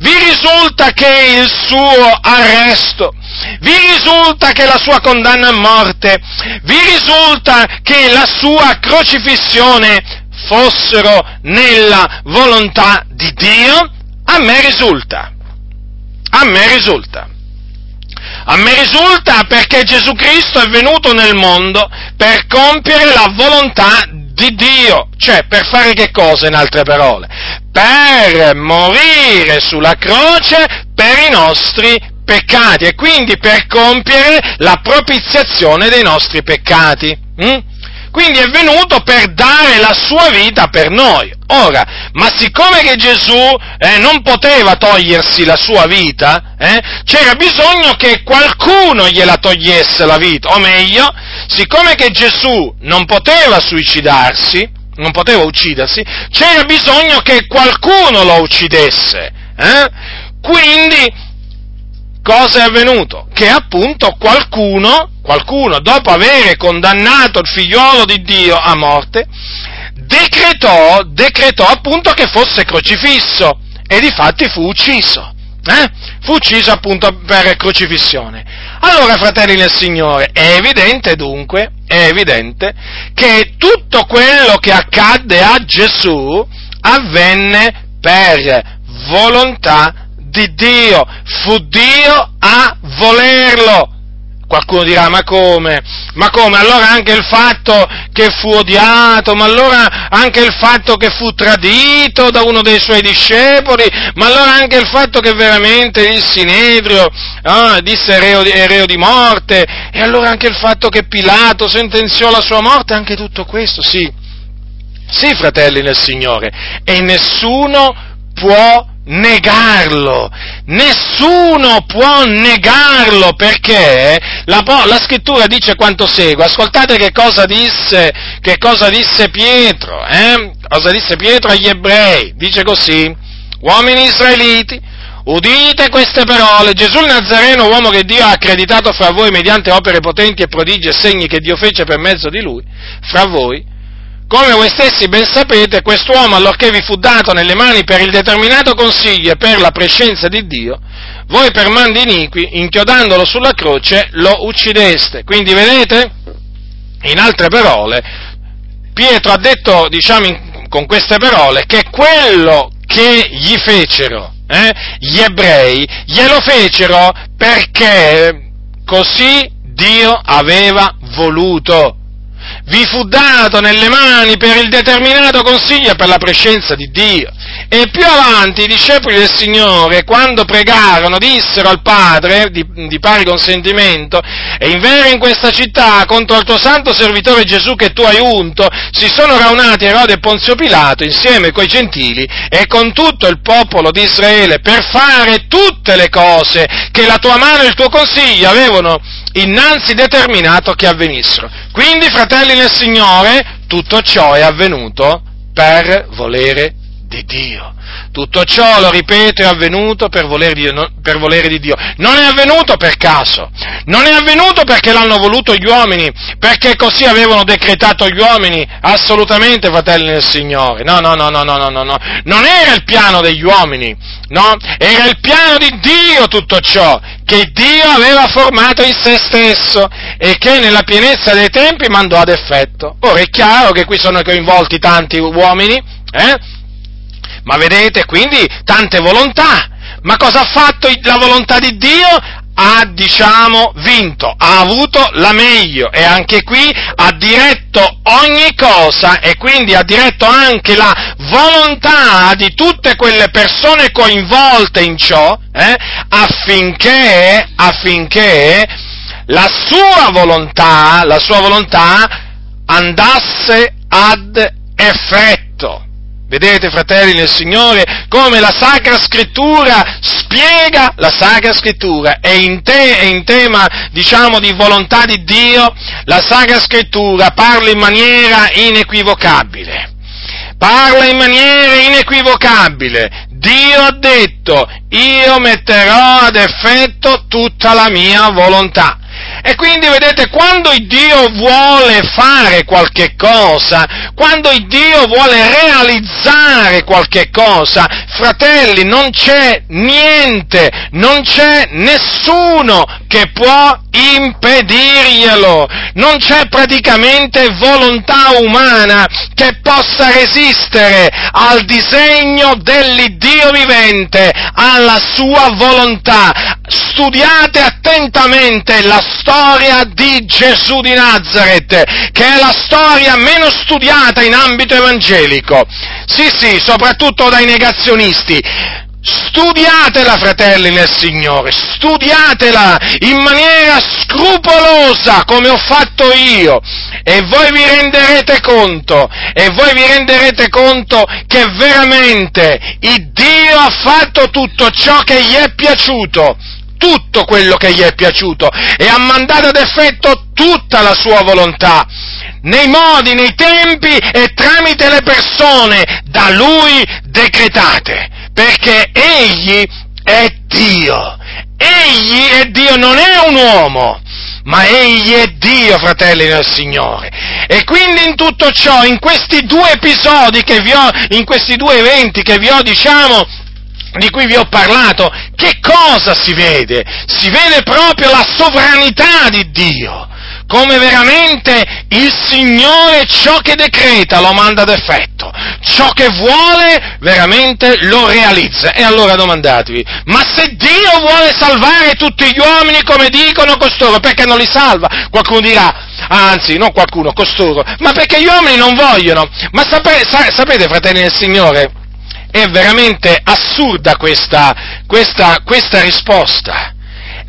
vi risulta che il suo arresto, vi risulta che la sua condanna a morte, vi risulta che la sua crocifissione fossero nella volontà di Dio? A me risulta. A me risulta. A me risulta perché Gesù Cristo è venuto nel mondo per compiere la volontà di Dio, cioè per fare che cosa in altre parole? Per morire sulla croce per i nostri peccati e quindi per compiere la propiziazione dei nostri peccati. Hm? Quindi è venuto per dare la sua vita per noi. Ora, ma siccome che Gesù eh, non poteva togliersi la sua vita, eh, c'era bisogno che qualcuno gliela togliesse la vita, o meglio, siccome che Gesù non poteva suicidarsi, non poteva uccidersi, c'era bisogno che qualcuno lo uccidesse. Eh? Quindi, cosa è avvenuto? Che appunto qualcuno, qualcuno, dopo aver condannato il figliolo di Dio a morte, decretò, decretò appunto che fosse crocifisso e di fatti fu ucciso. Eh? Fu ucciso appunto per crocifissione. Allora, fratelli nel Signore, è evidente dunque, è evidente che tutto quello che accadde a Gesù avvenne per volontà di Dio, fu Dio a volerlo. Qualcuno dirà, ma come? Ma come? Allora anche il fatto che fu odiato, ma allora anche il fatto che fu tradito da uno dei suoi discepoli, ma allora anche il fatto che veramente il Sinedrio ah, disse reo di, reo di morte, e allora anche il fatto che Pilato sentenziò la sua morte, anche tutto questo, sì. Sì, fratelli nel Signore, e nessuno può negarlo. Nessuno può negarlo perché la, la, scrittura dice quanto segue. Ascoltate che cosa disse, che cosa disse Pietro, eh? Cosa disse Pietro agli ebrei? Dice così, uomini israeliti, udite queste parole. Gesù il Nazareno, uomo che Dio ha accreditato fra voi mediante opere potenti e prodigi e segni che Dio fece per mezzo di lui, fra voi come voi stessi ben sapete, quest'uomo, allorché vi fu dato nelle mani per il determinato consiglio e per la prescenza di Dio, voi per mandi iniqui, inchiodandolo sulla croce, lo uccideste. Quindi vedete? In altre parole, Pietro ha detto, diciamo, in, con queste parole, che quello che gli fecero eh, gli ebrei, glielo fecero perché così Dio aveva voluto vi fu dato nelle mani per il determinato consiglio e per la prescenza di Dio. E più avanti i discepoli del Signore, quando pregarono, dissero al Padre, di, di pari consentimento, e in vero in questa città, contro il tuo santo servitore Gesù che tu hai unto, si sono raunati Erode e Ponzio Pilato insieme coi gentili e con tutto il popolo di Israele per fare tutte le cose che la tua mano e il tuo consiglio avevano innanzi determinato che avvenissero. Quindi, fratelli nel Signore, tutto ciò è avvenuto per volere di Dio. Tutto ciò, lo ripeto, è avvenuto per volere, di per volere di Dio. Non è avvenuto per caso, non è avvenuto perché l'hanno voluto gli uomini, perché così avevano decretato gli uomini, assolutamente, fratelli del Signore. No, no, no, no, no, no, no, no. Non era il piano degli uomini, no? Era il piano di Dio tutto ciò, che Dio aveva formato in se stesso e che nella pienezza dei tempi mandò ad effetto. Ora è chiaro che qui sono coinvolti tanti uomini, eh? Ma vedete, quindi tante volontà. Ma cosa ha fatto la volontà di Dio? ha, diciamo, vinto, ha avuto la meglio e anche qui ha diretto ogni cosa e quindi ha diretto anche la volontà di tutte quelle persone coinvolte in ciò eh, affinché, affinché la sua volontà, la sua volontà andasse ad effetto. Vedete, fratelli nel Signore, come la Sacra Scrittura spiega la Sacra Scrittura e in, te, e in tema, diciamo, di volontà di Dio, la Sacra Scrittura parla in maniera inequivocabile. Parla in maniera inequivocabile. Dio ha detto, io metterò ad effetto tutta la mia volontà. E quindi vedete, quando Dio vuole fare qualche cosa, quando Dio vuole realizzare qualche cosa, fratelli, non c'è niente, non c'è nessuno che può impedirglielo. Non c'è praticamente volontà umana che possa resistere al disegno dell'Iddio vivente, alla sua volontà. Studiate attentamente la storia di Gesù di Nazareth, che è la storia meno studiata in ambito evangelico. Sì, sì, soprattutto dai negazionisti. Studiatela, fratelli nel Signore, studiatela in maniera scrupolosa come ho fatto io. E voi vi renderete conto, e voi vi renderete conto che veramente il Dio ha fatto tutto ciò che gli è piaciuto, tutto quello che gli è piaciuto e ha mandato ad effetto tutta la sua volontà nei modi, nei tempi e tramite le persone da lui decretate perché egli è Dio. Egli è Dio, non è un uomo, ma egli è Dio, fratelli del Signore. E quindi in tutto ciò, in questi due episodi che vi ho, in questi due eventi che vi ho, diciamo, di cui vi ho parlato, che cosa si vede? Si vede proprio la sovranità di Dio come veramente il Signore ciò che decreta lo manda ad effetto, ciò che vuole veramente lo realizza. E allora domandatevi, ma se Dio vuole salvare tutti gli uomini come dicono costoro, perché non li salva? Qualcuno dirà, anzi, non qualcuno, costoro, ma perché gli uomini non vogliono? Ma sapete, sapete fratelli del Signore, è veramente assurda questa, questa, questa risposta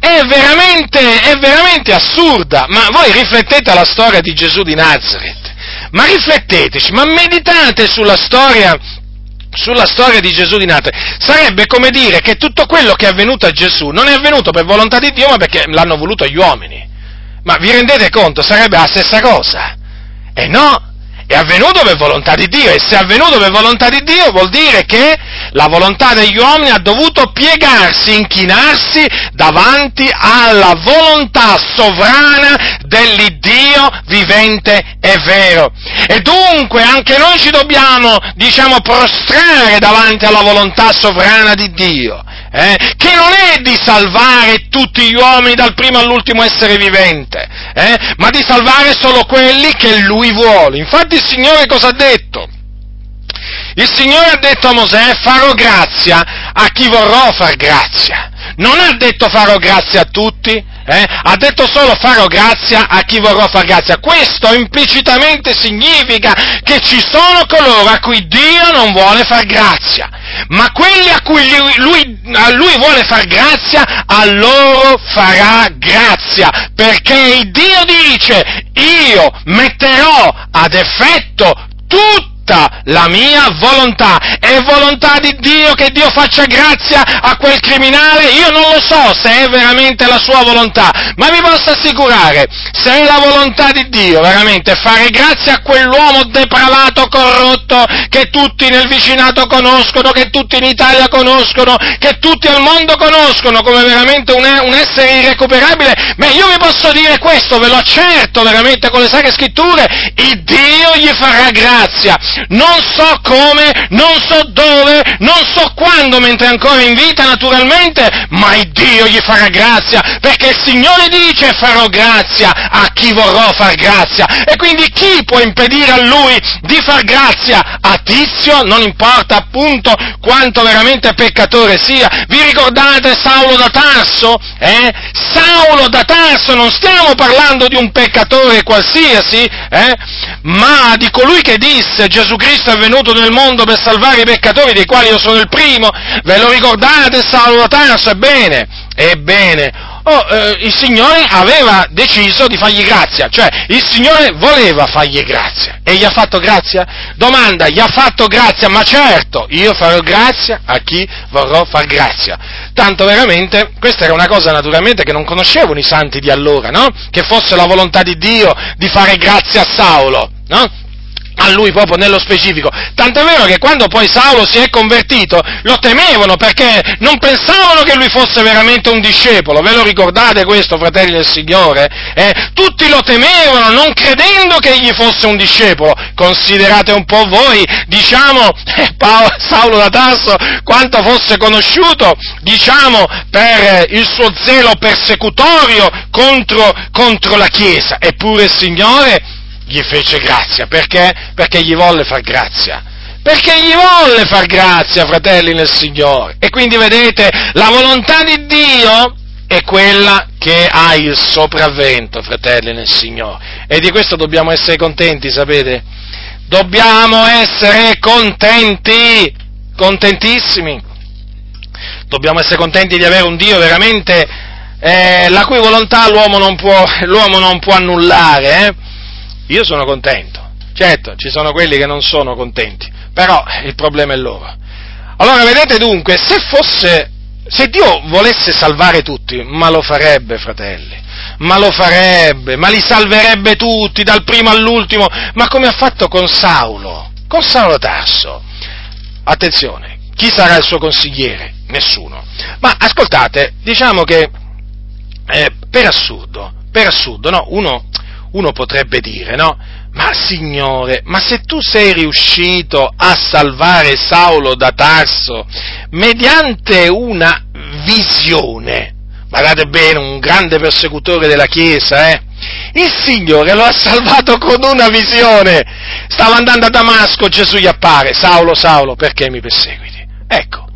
è veramente, è veramente assurda, ma voi riflettete alla storia di Gesù di Nazareth, ma rifletteteci, ma meditate sulla storia sulla storia di Gesù di Nazareth, sarebbe come dire che tutto quello che è avvenuto a Gesù non è avvenuto per volontà di Dio, ma perché l'hanno voluto gli uomini. Ma vi rendete conto? Sarebbe la stessa cosa. E no, è avvenuto per volontà di Dio, e se è avvenuto per volontà di Dio vuol dire che La volontà degli uomini ha dovuto piegarsi, inchinarsi davanti alla volontà sovrana dell'Iddio vivente e vero. E dunque anche noi ci dobbiamo, diciamo, prostrare davanti alla volontà sovrana di Dio eh, che non è di salvare tutti gli uomini dal primo all'ultimo essere vivente, eh, ma di salvare solo quelli che Lui vuole. Infatti il Signore cosa ha detto? Il Signore ha detto a Mosè farò grazia a chi vorrò far grazia. Non ha detto farò grazia a tutti, eh? ha detto solo farò grazia a chi vorrò far grazia. Questo implicitamente significa che ci sono coloro a cui Dio non vuole far grazia, ma quelli a cui lui, lui, a lui vuole far grazia, a loro farà grazia, perché Dio dice io metterò ad effetto tutto tutta la mia volontà. È volontà di Dio che Dio faccia grazia a quel criminale? Io non lo so se è veramente la sua volontà, ma vi posso assicurare, se è la volontà di Dio veramente fare grazia a quell'uomo depravato, corrotto, che tutti nel vicinato conoscono, che tutti in Italia conoscono, che tutti al mondo conoscono come veramente un, un essere irrecuperabile, beh io vi posso dire questo, ve lo accerto veramente con le sacre scritture, il Dio gli farà grazia non so come, non so dove, non so quando, mentre ancora in vita naturalmente, ma il Dio gli farà grazia, perché il Signore dice farò grazia a chi vorrò far grazia. E quindi chi può impedire a lui di far grazia a Tizio? Non importa appunto quanto veramente peccatore sia. Vi ricordate Saulo da Tarso? Eh? Saulo da Tarso, non stiamo parlando di un peccatore qualsiasi, eh? ma di colui che disse Gesù Cristo è venuto nel mondo per salvare i peccatori, dei quali io sono il primo. Ve lo ricordate, Saulo Tarso? Ebbene, ebbene, Oh, eh, il Signore aveva deciso di fargli grazia, cioè il Signore voleva fargli grazia e gli ha fatto grazia? Domanda, gli ha fatto grazia, ma certo, io farò grazia a chi vorrò far grazia. Tanto veramente, questa era una cosa naturalmente che non conoscevano i santi di allora, no? Che fosse la volontà di Dio di fare grazia a Saulo, no? A lui proprio nello specifico. Tant'è vero che quando poi Saulo si è convertito lo temevano perché non pensavano che lui fosse veramente un discepolo. Ve lo ricordate questo, fratelli del Signore? Eh? Tutti lo temevano non credendo che egli fosse un discepolo. Considerate un po' voi, diciamo, eh, Paolo, Saulo da Tasso, quanto fosse conosciuto, diciamo, per il suo zelo persecutorio contro, contro la Chiesa. Eppure Signore gli fece grazia. Perché? Perché gli volle far grazia. Perché gli volle far grazia, fratelli nel Signore. E quindi vedete, la volontà di Dio è quella che ha il sopravvento, fratelli nel Signore. E di questo dobbiamo essere contenti, sapete? Dobbiamo essere contenti, contentissimi. Dobbiamo essere contenti di avere un Dio veramente eh, la cui volontà l'uomo non può, l'uomo non può annullare. Eh? Io sono contento. Certo, ci sono quelli che non sono contenti, però il problema è loro. Allora, vedete dunque, se fosse, se Dio volesse salvare tutti, ma lo farebbe, fratelli, ma lo farebbe, ma li salverebbe tutti, dal primo all'ultimo, ma come ha fatto con Saulo, con Saulo Tarso. Attenzione, chi sarà il suo consigliere? Nessuno. Ma ascoltate, diciamo che eh, per assurdo, per assurdo, no? Uno, uno potrebbe dire, no? Ma Signore, ma se tu sei riuscito a salvare Saulo da Tarso mediante una visione, guardate bene, un grande persecutore della Chiesa, eh? Il Signore lo ha salvato con una visione. Stava andando a Damasco, Gesù gli appare, Saulo, Saulo, perché mi perseguiti? Ecco,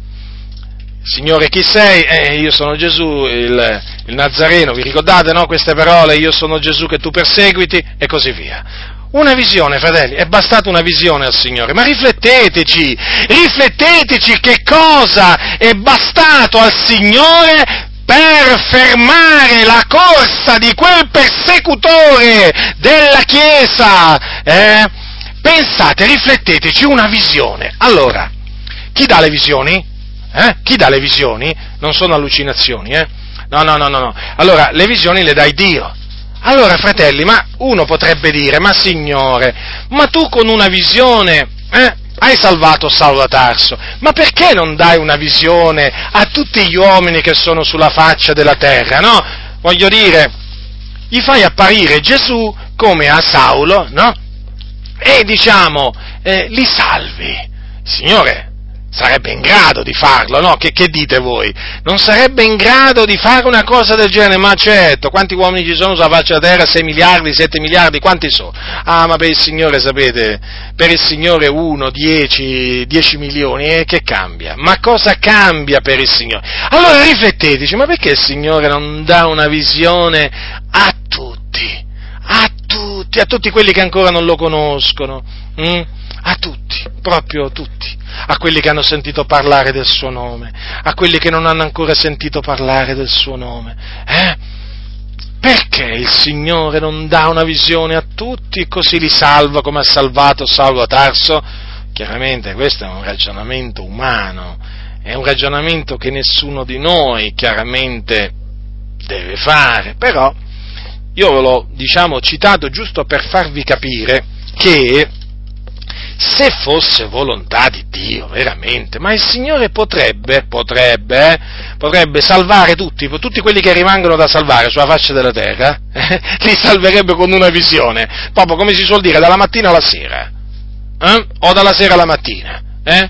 Signore chi sei? Eh, io sono Gesù, il, il Nazareno, vi ricordate no, queste parole? Io sono Gesù che tu perseguiti e così via. Una visione, fratelli, è bastata una visione al Signore, ma rifletteteci, rifletteteci che cosa è bastato al Signore per fermare la corsa di quel persecutore della Chiesa. Eh? Pensate, rifletteteci, una visione. Allora, chi dà le visioni? Eh? Chi dà le visioni? Non sono allucinazioni, eh? No, no, no, no, no. Allora, le visioni le dai Dio. Allora, fratelli, ma uno potrebbe dire, ma Signore, ma tu con una visione, eh? hai salvato Saulo Tarso, ma perché non dai una visione a tutti gli uomini che sono sulla faccia della terra, no? Voglio dire, gli fai apparire Gesù come a Saulo, no? E diciamo, eh, li salvi. Signore, sarebbe in grado di farlo, no? Che, che, dite voi? Non sarebbe in grado di fare una cosa del genere, ma certo, quanti uomini ci sono sulla faccia della terra? 6 miliardi, 7 miliardi, quanti sono? Ah, ma per il Signore, sapete, per il Signore 1, 10, 10 milioni, eh, che cambia? Ma cosa cambia per il Signore? Allora rifletteteci, ma perché il Signore non dà una visione a tutti? A tutti, a tutti quelli che ancora non lo conoscono? Mm? A tutti, proprio tutti, a quelli che hanno sentito parlare del suo nome, a quelli che non hanno ancora sentito parlare del suo nome. Eh? Perché il Signore non dà una visione a tutti e così li salva come ha salvato Saulo a Tarso? Chiaramente questo è un ragionamento umano, è un ragionamento che nessuno di noi chiaramente deve fare, però io ve l'ho diciamo citato giusto per farvi capire che se fosse volontà di Dio, veramente, ma il Signore potrebbe, potrebbe, eh, potrebbe salvare tutti, tutti quelli che rimangono da salvare sulla faccia della terra, eh, li salverebbe con una visione, proprio come si suol dire, dalla mattina alla sera, eh, o dalla sera alla mattina, eh?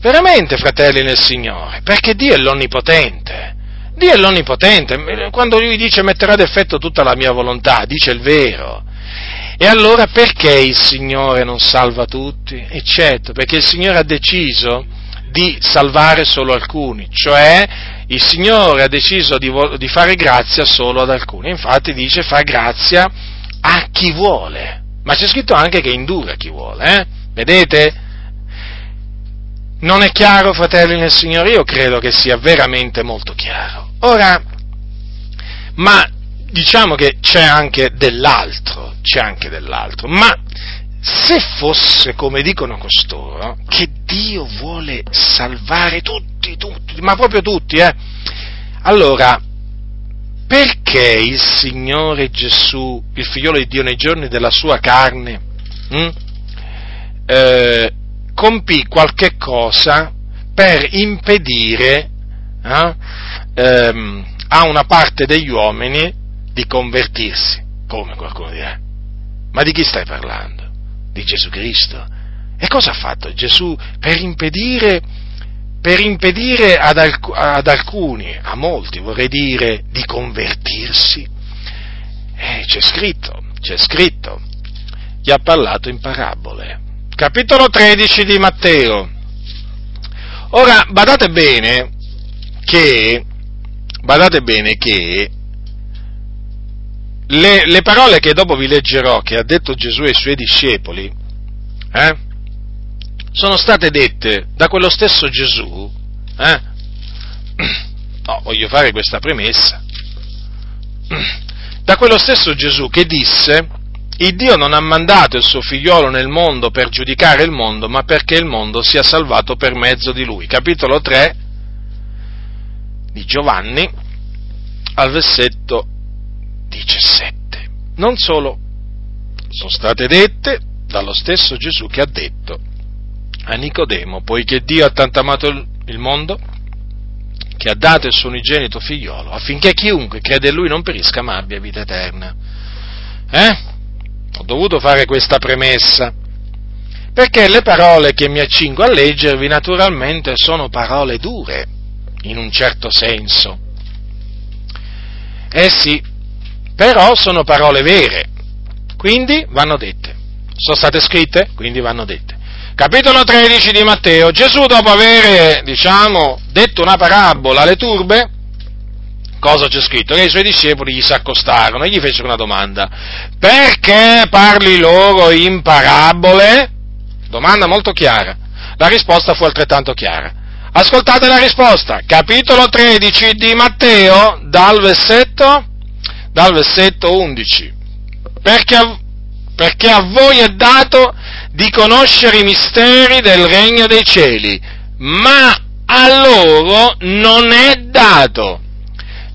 veramente, fratelli nel Signore, perché Dio è l'Onnipotente. Dio è l'Onnipotente, quando Lui dice metterà ad effetto tutta la mia volontà, dice il vero. E allora perché il Signore non salva tutti? E certo, perché il Signore ha deciso di salvare solo alcuni, cioè il Signore ha deciso di, di fare grazia solo ad alcuni. Infatti dice fa grazia a chi vuole, ma c'è scritto anche che indura chi vuole, eh? Vedete? Non è chiaro, fratelli nel Signore? Io credo che sia veramente molto chiaro. Ora, ma diciamo che c'è anche dell'altro, c'è anche dell'altro, ma se fosse come dicono costoro, che Dio vuole salvare tutti, tutti, ma proprio tutti, eh, allora perché il Signore Gesù, il figliolo di Dio nei giorni della sua carne, hm, eh, compì qualche cosa per impedire eh, ehm, a una parte degli uomini di convertirsi. Come qualcuno dirà? Ma di chi stai parlando? Di Gesù Cristo. E cosa ha fatto Gesù per impedire, per impedire ad, alc- ad, alcuni, a molti vorrei dire, di convertirsi? Eh, c'è scritto, c'è scritto. Gli ha parlato in parabole. Capitolo 13 di Matteo. Ora, badate bene che, badate bene che le, le, parole che dopo vi leggerò, che ha detto Gesù ai suoi discepoli, eh, sono state dette da quello stesso Gesù, eh? no, voglio fare questa premessa, da quello stesso Gesù che disse, il Dio non ha mandato il suo figliolo nel mondo per giudicare il mondo, ma perché il mondo sia salvato per mezzo di lui. Capitolo 3 di Giovanni, al versetto 17. Non solo, sono state dette dallo stesso Gesù che ha detto a Nicodemo, poiché Dio ha tanto amato il mondo, che ha dato il suo unigenito figliolo, affinché chiunque crede in lui non perisca ma abbia vita eterna. Eh? Ho dovuto fare questa premessa, perché le parole che mi accingo a leggervi naturalmente sono parole dure, in un certo senso. Eh sì, però sono parole vere, quindi vanno dette. Sono state scritte, quindi vanno dette. Capitolo 13 di Matteo, Gesù dopo aver, diciamo, detto una parabola alle turbe, cosa c'è scritto? Che i suoi discepoli gli si accostarono e gli fecero una domanda. Perché parli loro in parabole? Domanda molto chiara. La risposta fu altrettanto chiara. Ascoltate la risposta. Capitolo 13 di Matteo, dal versetto dal versetto 11, perché a, perché a voi è dato di conoscere i misteri del regno dei cieli, ma a loro non è dato,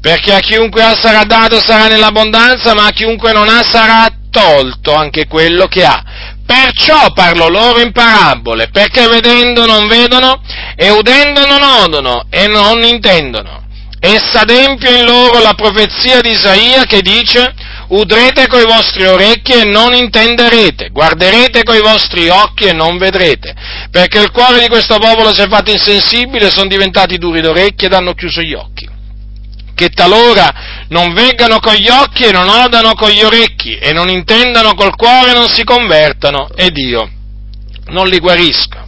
perché a chiunque ha sarà dato sarà nell'abbondanza, ma a chiunque non ha sarà tolto anche quello che ha. Perciò parlo loro in parabole, perché vedendo non vedono e udendo non odono e non intendono. E s'adempie in loro la profezia di Isaia che dice udrete coi vostri orecchi e non intenderete, guarderete coi vostri occhi e non vedrete, perché il cuore di questo popolo si è fatto insensibile, sono diventati duri d'orecchi ed hanno chiuso gli occhi. Che talora non veggano con gli occhi e non odano con gli orecchi e non intendano col cuore e non si convertano ed io non li guarisco.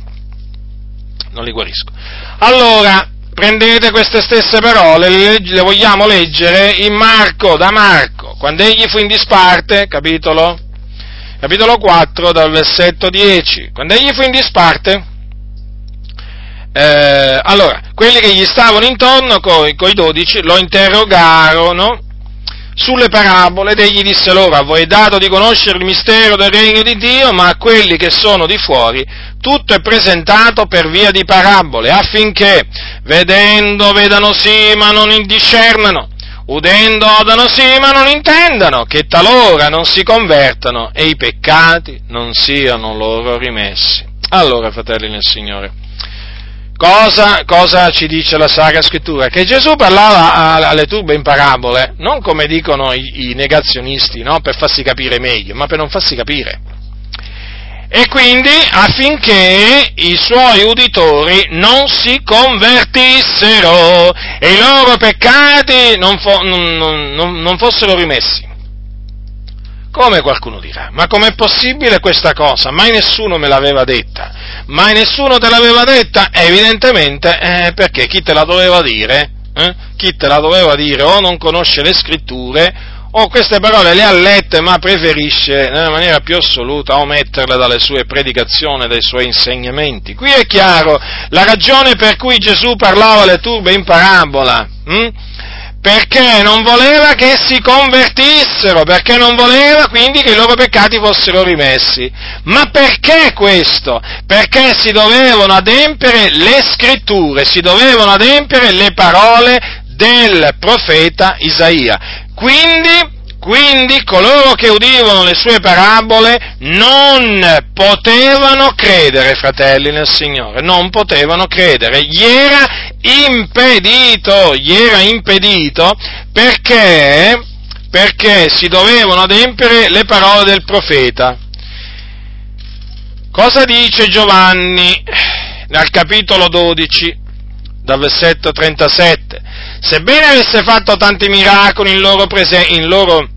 Non li guarisco. Allora, prendete queste stesse parole, le, le vogliamo leggere in Marco, da Marco, quando egli fu in disparte, capitolo, capitolo 4, dal versetto 10, quando egli fu in disparte, eh, allora, quelli che gli stavano intorno, coi, coi dodici, lo interrogarono sulle parabole ed egli disse loro, a voi è dato di conoscere il mistero del regno di Dio, ma a quelli che sono di fuori tutto è presentato per via di parabole, affinché vedendo vedano sì ma non discernano, udendo odano sì ma non intendano, che talora non si convertano e i peccati non siano loro rimessi. Allora, fratelli nel Signore, Cosa, cosa, ci dice la Sacra Scrittura? Che Gesù parlava alle turbe in parabole, non come dicono i, i negazionisti, no? per farsi capire meglio, ma per non farsi capire. E quindi affinché i suoi uditori non si convertissero e i loro peccati non, fo, non, non, non fossero rimessi. Come qualcuno dirà, ma com'è possibile questa cosa? Mai nessuno me l'aveva detta. Mai nessuno te l'aveva detta? Evidentemente eh, perché chi te la doveva dire? Eh? Chi te la doveva dire o non conosce le scritture o queste parole le ha lette ma preferisce nella maniera più assoluta ometterle dalle sue predicazioni, dai suoi insegnamenti. Qui è chiaro la ragione per cui Gesù parlava alle turbe in parabola. Hm? Perché non voleva che si convertissero, perché non voleva quindi che i loro peccati fossero rimessi. Ma perché questo? Perché si dovevano adempiere le scritture, si dovevano adempiere le parole del profeta Isaia. Quindi quindi coloro che udivano le sue parabole non potevano credere, fratelli nel Signore, non potevano credere, gli era impedito, gli era impedito perché, perché si dovevano adempiere le parole del profeta. Cosa dice Giovanni nel capitolo 12, dal versetto 37? Sebbene avesse fatto tanti miracoli in loro, prese- in loro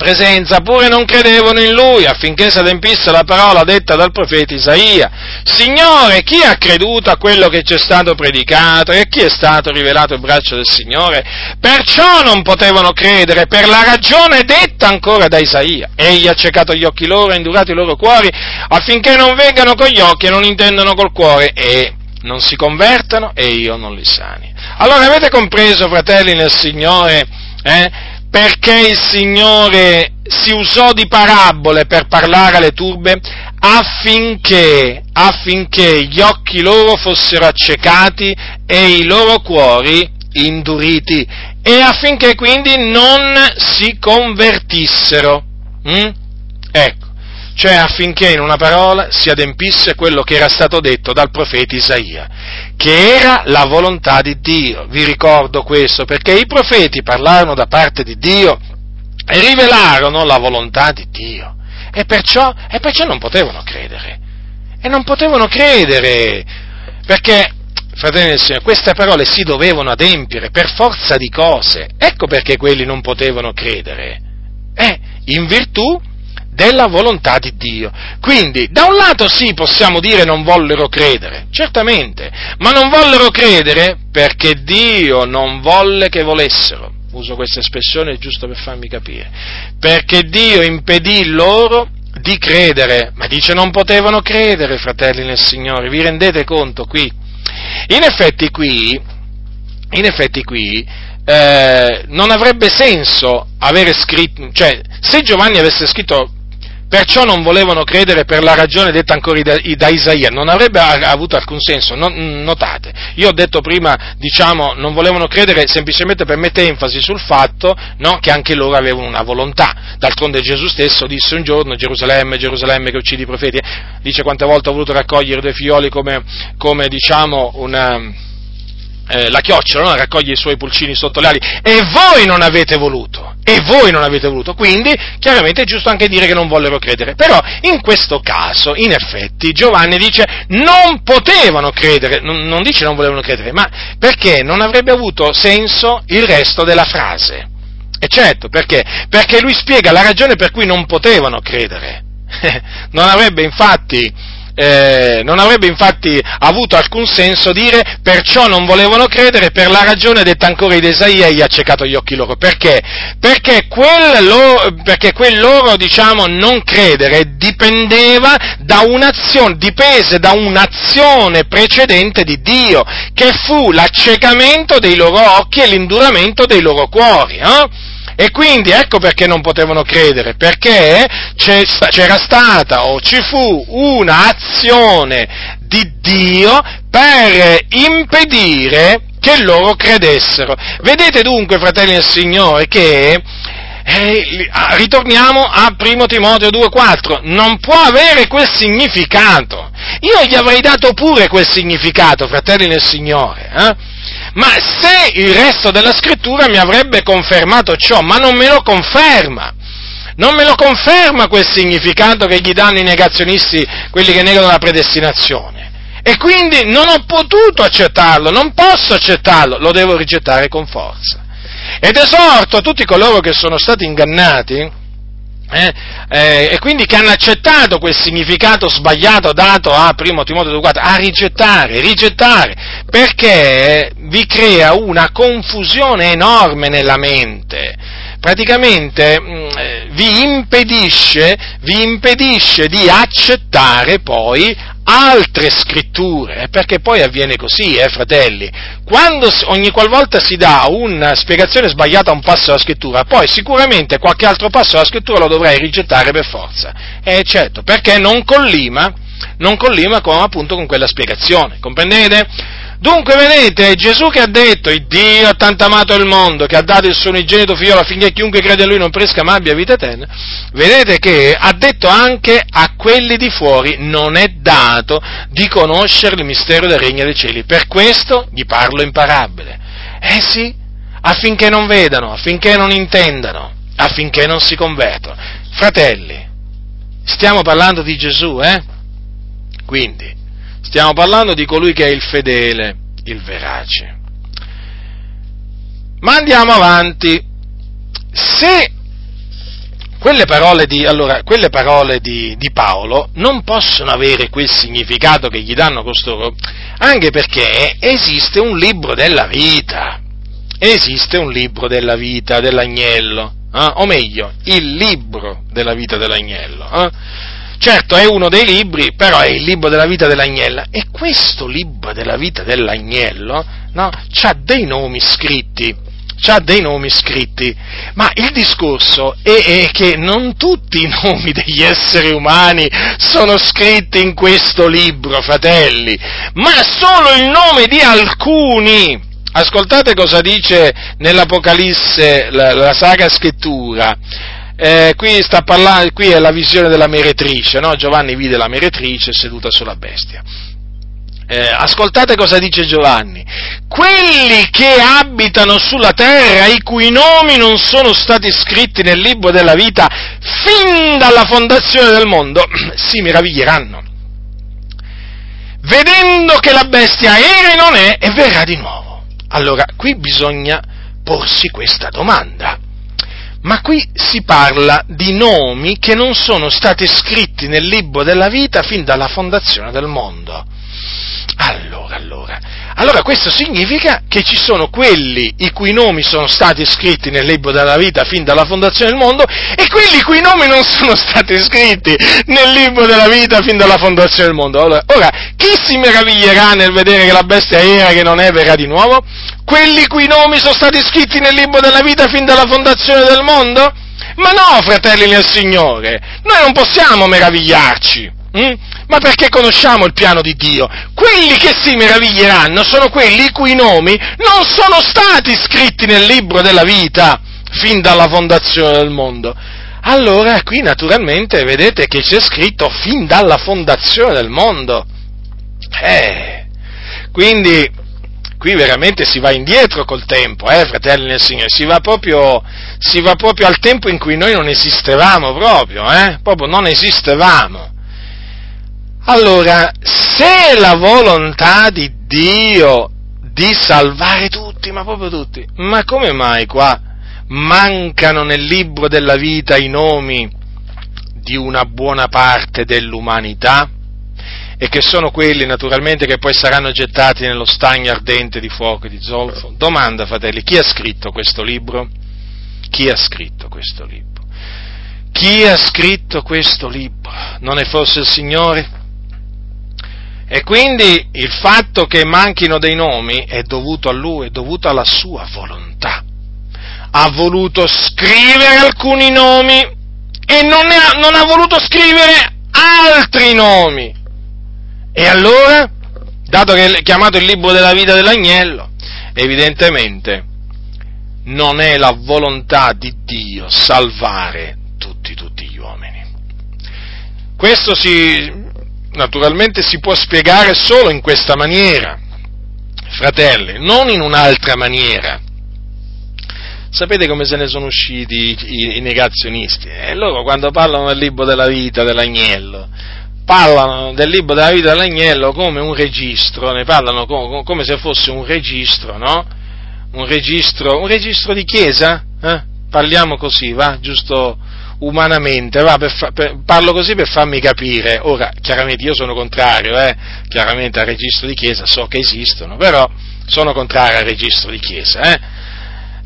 presenza, pure non credevano in lui affinché si adempisse la parola detta dal profeta Isaia. Signore, chi ha creduto a quello che ci è stato predicato e a chi è stato rivelato il braccio del Signore? Perciò non potevano credere per la ragione detta ancora da Isaia. Egli ha ciecato gli occhi loro e indurato i loro cuori affinché non vengano con gli occhi e non intendano col cuore e non si convertano e io non li sani. Allora avete compreso, fratelli nel Signore, eh, perché il Signore si usò di parabole per parlare alle turbe affinché, affinché gli occhi loro fossero accecati e i loro cuori induriti e affinché quindi non si convertissero. Mm? Ecco, cioè affinché in una parola si adempisse quello che era stato detto dal profeta Isaia, che era la volontà di Dio. Vi ricordo questo perché i profeti parlarono da parte di Dio e rivelarono la volontà di Dio e perciò, e perciò non potevano credere. E non potevano credere perché fratelli del Signore, queste parole si dovevano adempiere per forza di cose. Ecco perché quelli non potevano credere. Eh, in virtù della volontà di Dio. Quindi, da un lato sì, possiamo dire non vollero credere, certamente, ma non vollero credere perché Dio non volle che volessero. Uso questa espressione giusto per farmi capire. Perché Dio impedì loro di credere, ma dice non potevano credere, fratelli nel Signore, vi rendete conto qui? In effetti qui, in effetti qui, eh, non avrebbe senso avere scritto, cioè, se Giovanni avesse scritto perciò non volevano credere per la ragione detta ancora da, da Isaia, non avrebbe avuto alcun senso, notate, io ho detto prima, diciamo, non volevano credere semplicemente per mettere enfasi sul fatto no, che anche loro avevano una volontà, d'altronde Gesù stesso disse un giorno, Gerusalemme, Gerusalemme che uccidi i profeti, dice quante volte ho voluto raccogliere due figlioli come, come diciamo, una eh, la chiocciola, no? raccoglie i suoi pulcini sotto le ali, e voi non avete voluto, e voi non avete voluto, quindi chiaramente è giusto anche dire che non vollero credere, però in questo caso, in effetti, Giovanni dice non potevano credere, non, non dice non volevano credere, ma perché non avrebbe avuto senso il resto della frase. E certo, perché? Perché lui spiega la ragione per cui non potevano credere. non avrebbe infatti eh, non avrebbe infatti avuto alcun senso dire perciò non volevano credere per la ragione detta ancora di Isaia e gli ha accecato gli occhi loro. Perché? Perché quel loro, perché quel loro diciamo, non credere dipendeva da un'azione, dipese da un'azione precedente di Dio, che fu l'accecamento dei loro occhi e l'induramento dei loro cuori. Eh? E quindi ecco perché non potevano credere, perché c'era stata o ci fu un'azione di Dio per impedire che loro credessero. Vedete dunque, fratelli del Signore, che eh, ritorniamo a 1 Timoteo 2,4, non può avere quel significato. Io gli avrei dato pure quel significato, fratelli del Signore, eh? Ma se il resto della scrittura mi avrebbe confermato ciò, ma non me lo conferma. Non me lo conferma quel significato che gli danno i negazionisti, quelli che negano la predestinazione. E quindi non ho potuto accettarlo, non posso accettarlo, lo devo rigettare con forza. Ed esorto tutti coloro che sono stati ingannati, eh, eh, e quindi che hanno accettato quel significato sbagliato dato a 1 Timoteo 2,4 a rigettare, rigettare, perché vi crea una confusione enorme nella mente. Praticamente mm, eh, vi, impedisce, vi impedisce di accettare poi altre scritture, perché poi avviene così, eh, fratelli, quando ogni qualvolta si dà una spiegazione sbagliata a un passo della scrittura, poi sicuramente qualche altro passo della scrittura lo dovrai rigettare per forza, eh, certo, perché non collima, non collima con, appunto con quella spiegazione, comprendete? Dunque, vedete, Gesù che ha detto, il Dio ha tanto amato il mondo, che ha dato il suo unigenito figlio affinché chiunque crede in lui non presca ma abbia vita eterna, vedete che ha detto anche a quelli di fuori non è dato di conoscere il mistero del regno dei cieli. Per questo gli parlo in parabole. Eh sì, affinché non vedano, affinché non intendano, affinché non si convertono. Fratelli, stiamo parlando di Gesù, eh? Quindi, Stiamo parlando di colui che è il fedele, il verace. Ma andiamo avanti. Se quelle parole, di, allora, quelle parole di, di, Paolo non possono avere quel significato che gli danno costoro, anche perché esiste un libro della vita, esiste un libro della vita dell'agnello, eh? o meglio, il libro della vita dell'agnello. Eh? Certo è uno dei libri, però è il libro della vita dell'agnello. E questo libro della vita dell'agnello, no, ha dei nomi scritti, ha dei nomi scritti, ma il discorso è, è, che non tutti i nomi degli esseri umani sono scritti in questo libro, fratelli, ma solo il nome di alcuni. Ascoltate cosa dice nell'Apocalisse la, la Sacra Scrittura eh, qui, parlando, qui, è la visione della meretrice, no? Giovanni vide la meretrice seduta sulla bestia. Eh, ascoltate cosa dice Giovanni. Quelli che abitano sulla terra, i cui nomi non sono stati scritti nel libro della vita fin dalla fondazione del mondo, si meraviglieranno. Vedendo che la bestia era e non è e verrà di nuovo. Allora, qui bisogna porsi questa domanda ma qui si parla di nomi che non sono stati scritti nel libro della vita fin dalla fondazione del mondo. Allora, allora, allora questo significa che ci sono quelli i cui nomi sono stati scritti nel libro della vita fin dalla fondazione del mondo e quelli i cui nomi non sono stati scritti nel libro della vita fin dalla fondazione del mondo. Allora, ora, chi si meraviglierà nel vedere che la bestia era che non è verrà di nuovo? Quelli i cui nomi sono stati scritti nel libro della vita fin dalla fondazione del mondo? Ma no, fratelli nel Signore, noi non possiamo meravigliarci. Hm? Ma perché conosciamo il piano di Dio? Quelli che si meraviglieranno sono quelli i cui nomi non sono stati scritti nel libro della vita fin dalla fondazione del mondo. Allora qui naturalmente vedete che c'è scritto fin dalla fondazione del mondo. Eh, quindi qui veramente si va indietro col tempo, eh, fratelli nel Signore, si va, proprio, si va proprio al tempo in cui noi non esistevamo proprio, eh, proprio non esistevamo. Allora, se la volontà di Dio di salvare tutti, ma proprio tutti, ma come mai qua mancano nel libro della vita i nomi di una buona parte dell'umanità? E che sono quelli naturalmente che poi saranno gettati nello stagno ardente di fuoco e di zolfo? Domanda, fratelli, chi ha scritto questo libro? Chi ha scritto questo libro? Chi ha scritto questo libro? Non è forse il Signore? E quindi il fatto che manchino dei nomi è dovuto a lui, è dovuto alla sua volontà. Ha voluto scrivere alcuni nomi e non, ha, non ha voluto scrivere altri nomi. E allora, dato che è chiamato il libro della vita dell'agnello, evidentemente non è la volontà di Dio salvare tutti, tutti gli uomini. Questo si, naturalmente si può spiegare solo in questa maniera, fratelli, non in un'altra maniera. Sapete come se ne sono usciti i, i negazionisti? E loro quando parlano del libro della vita dell'agnello, parlano del libro della vita dell'agnello come un registro, ne parlano come, come se fosse un registro, no? Un registro, un registro di chiesa? Eh? Parliamo così, va? Giusto umanamente, va, per fa, per, parlo così per farmi capire, ora chiaramente io sono contrario, eh, chiaramente al registro di chiesa, so che esistono, però sono contrario al registro di chiesa, eh,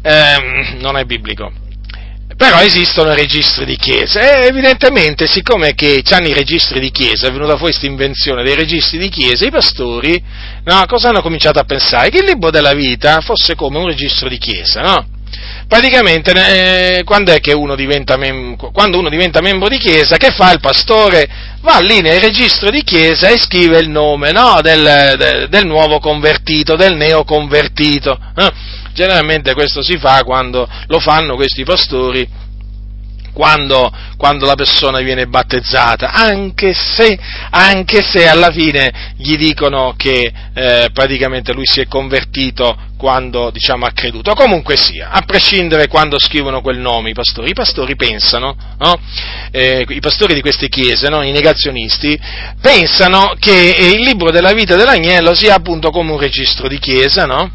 eh, non è biblico. Però esistono registri di chiesa e evidentemente siccome che hanno i registri di chiesa, è venuta fuori questa invenzione dei registri di chiesa, i pastori no, cosa hanno cominciato a pensare? Che il libro della vita fosse come un registro di chiesa, no? Praticamente eh, quando uno diventa, mem- quando uno diventa membro di chiesa, che fa il pastore? Va lì nel registro di chiesa e scrive il nome no, del, del, del, nuovo convertito, del neoconvertito. Eh? Generalmente questo si fa quando lo fanno questi pastori quando, quando, la persona viene battezzata, anche se, anche se, alla fine gli dicono che eh, praticamente lui si è convertito quando diciamo, ha creduto. Comunque sia, a prescindere quando scrivono quel nome i pastori, i pastori pensano, no? eh, i pastori di queste chiese, no? i negazionisti, pensano che il libro della vita dell'agnello sia appunto come un registro di chiesa, no?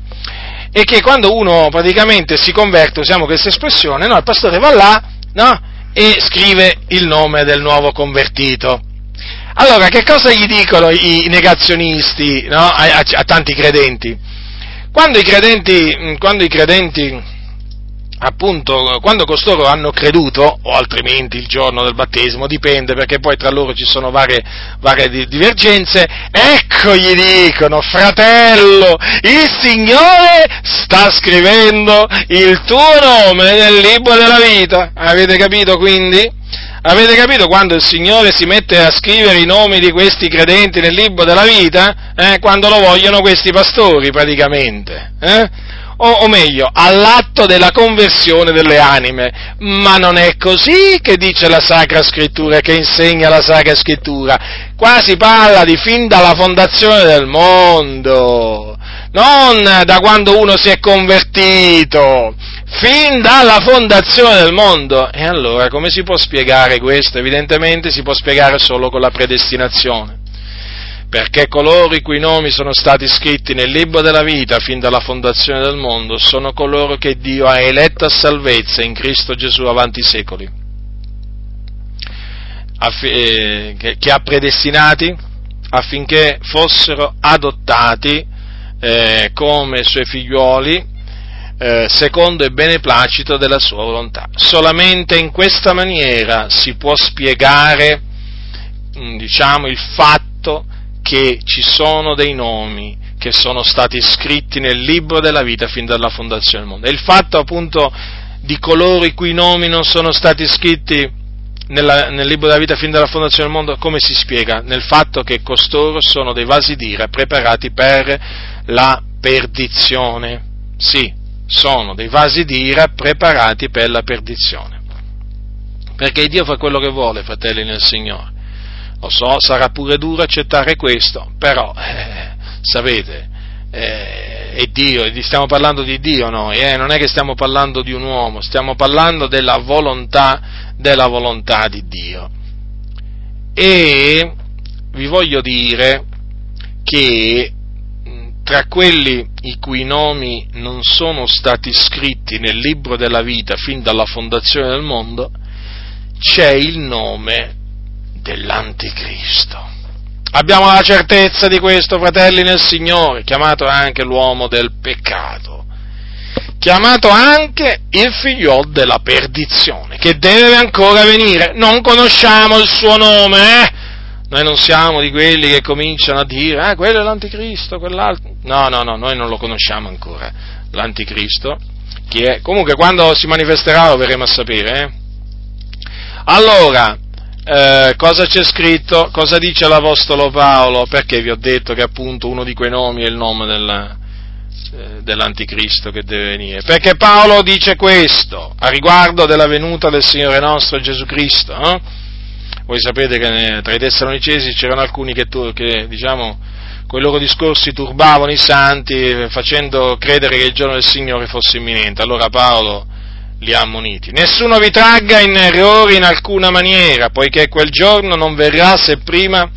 e che quando uno praticamente si converte, usiamo questa espressione, no? il pastore va là, no? E scrive il nome del nuovo convertito. Allora, che cosa gli dicono i negazionisti no? a, a, a, tanti credenti? Quando i credenti, quando i credenti appunto, quando costoro hanno creduto, o altrimenti il giorno del battesimo, dipende perché poi tra loro ci sono varie, varie divergenze, ecco gli dicono, fratello, il Signore sta scrivendo il tuo nome nel libro della vita. Avete capito quindi? Avete capito quando il Signore si mette a scrivere i nomi di questi credenti nel libro della vita? Eh, quando lo vogliono questi pastori praticamente. Eh? O, o meglio, all'atto della conversione delle anime. Ma non è così che dice la Sacra Scrittura, che insegna la Sacra Scrittura. Qua si parla di fin dalla fondazione del mondo, non da quando uno si è convertito, fin dalla fondazione del mondo. E allora come si può spiegare questo? Evidentemente si può spiegare solo con la predestinazione perché coloro i cui nomi sono stati scritti nel libro della vita fin dalla fondazione del mondo sono coloro che Dio ha eletto a salvezza in Cristo Gesù avanti i secoli, eh, che ha predestinati affinché fossero adottati eh, come suoi figliuoli eh, secondo il beneplacito della sua volontà. Solamente in questa maniera si può spiegare mm, diciamo, il fatto che ci sono dei nomi che sono stati scritti nel libro della vita fin dalla fondazione del mondo. E il fatto appunto di coloro i cui nomi non sono stati scritti nella, nel libro della vita fin dalla fondazione del mondo, come si spiega? Nel fatto che costoro sono dei vasi d'ira preparati per la perdizione. Sì, sono dei vasi d'ira preparati per la perdizione. Perché Dio fa quello che vuole, fratelli nel Signore. Lo so, sarà pure duro accettare questo, però, eh, sapete, eh, è Dio, stiamo parlando di Dio noi, eh, non è che stiamo parlando di un uomo, stiamo parlando della volontà, della volontà di Dio. E vi voglio dire che tra quelli i cui nomi non sono stati scritti nel libro della vita fin dalla fondazione del mondo, c'è il nome dell'Anticristo. Abbiamo la certezza di questo, fratelli nel Signore, chiamato anche l'uomo del peccato, chiamato anche il figliol della perdizione, che deve ancora venire. Non conosciamo il suo nome, eh? Noi non siamo di quelli che cominciano a dire, ah, quello è l'anticristo, quell'altro. No, no, no, noi non lo conosciamo ancora, l'anticristo. Chi è? Comunque quando si manifesterà lo verremo a sapere, eh? Allora, eh, cosa c'è scritto? Cosa dice l'Apostolo Paolo? Perché vi ho detto che appunto uno di quei nomi è il nome della, eh, dell'anticristo che deve venire? Perché Paolo dice questo a riguardo della venuta del Signore nostro Gesù Cristo. Eh? Voi sapete che tra i tessalonicesi c'erano alcuni che, che diciamo, con i loro discorsi turbavano i santi facendo credere che il giorno del Signore fosse imminente. Allora Paolo li ha ammoniti. Nessuno vi tragga in errore in alcuna maniera, poiché quel giorno non verrà se prima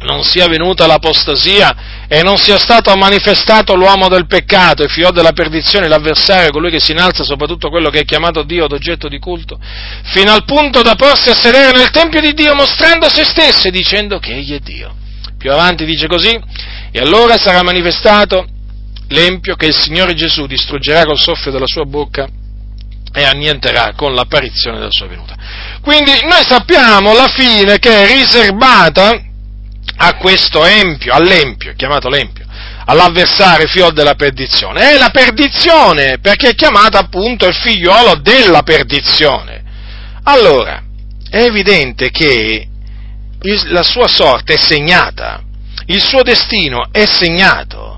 non sia venuta l'apostasia e non sia stato manifestato l'uomo del peccato, il figlio della perdizione, l'avversario, colui che si innalza soprattutto quello che è chiamato Dio ad oggetto di culto, fino al punto da porsi a sedere nel Tempio di Dio mostrando se stesso e dicendo che egli è Dio. Più avanti dice così, e allora sarà manifestato l'empio che il Signore Gesù distruggerà col soffio della sua bocca e annienterà con l'apparizione della sua venuta. Quindi noi sappiamo la fine che è riservata a questo empio, all'empio, chiamato l'empio, all'avversario figlio della perdizione. È la perdizione, perché è chiamato appunto il figliolo della perdizione. Allora, è evidente che il, la sua sorte è segnata, il suo destino è segnato.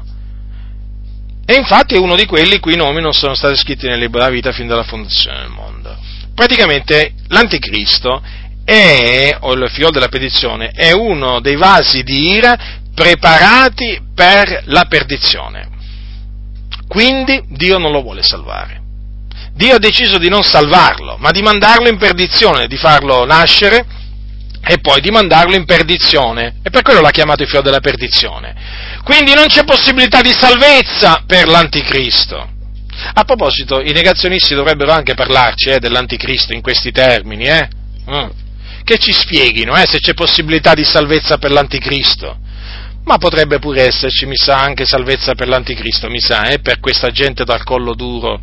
E infatti è uno di quelli i cui nomi non sono stati scritti nel libro della vita fin dalla fondazione del mondo. Praticamente l'anticristo è, o il figlio della perdizione, è uno dei vasi di ira preparati per la perdizione. Quindi Dio non lo vuole salvare. Dio ha deciso di non salvarlo, ma di mandarlo in perdizione, di farlo nascere e poi di mandarlo in perdizione. E per quello l'ha chiamato il figlio della perdizione. Quindi non c'è possibilità di salvezza per l'anticristo. A proposito, i negazionisti dovrebbero anche parlarci eh, dell'anticristo in questi termini, eh? Mm. Che ci spieghino eh, se c'è possibilità di salvezza per l'anticristo. Ma potrebbe pure esserci, mi sa, anche salvezza per l'anticristo, mi sa, eh, per questa gente dal collo duro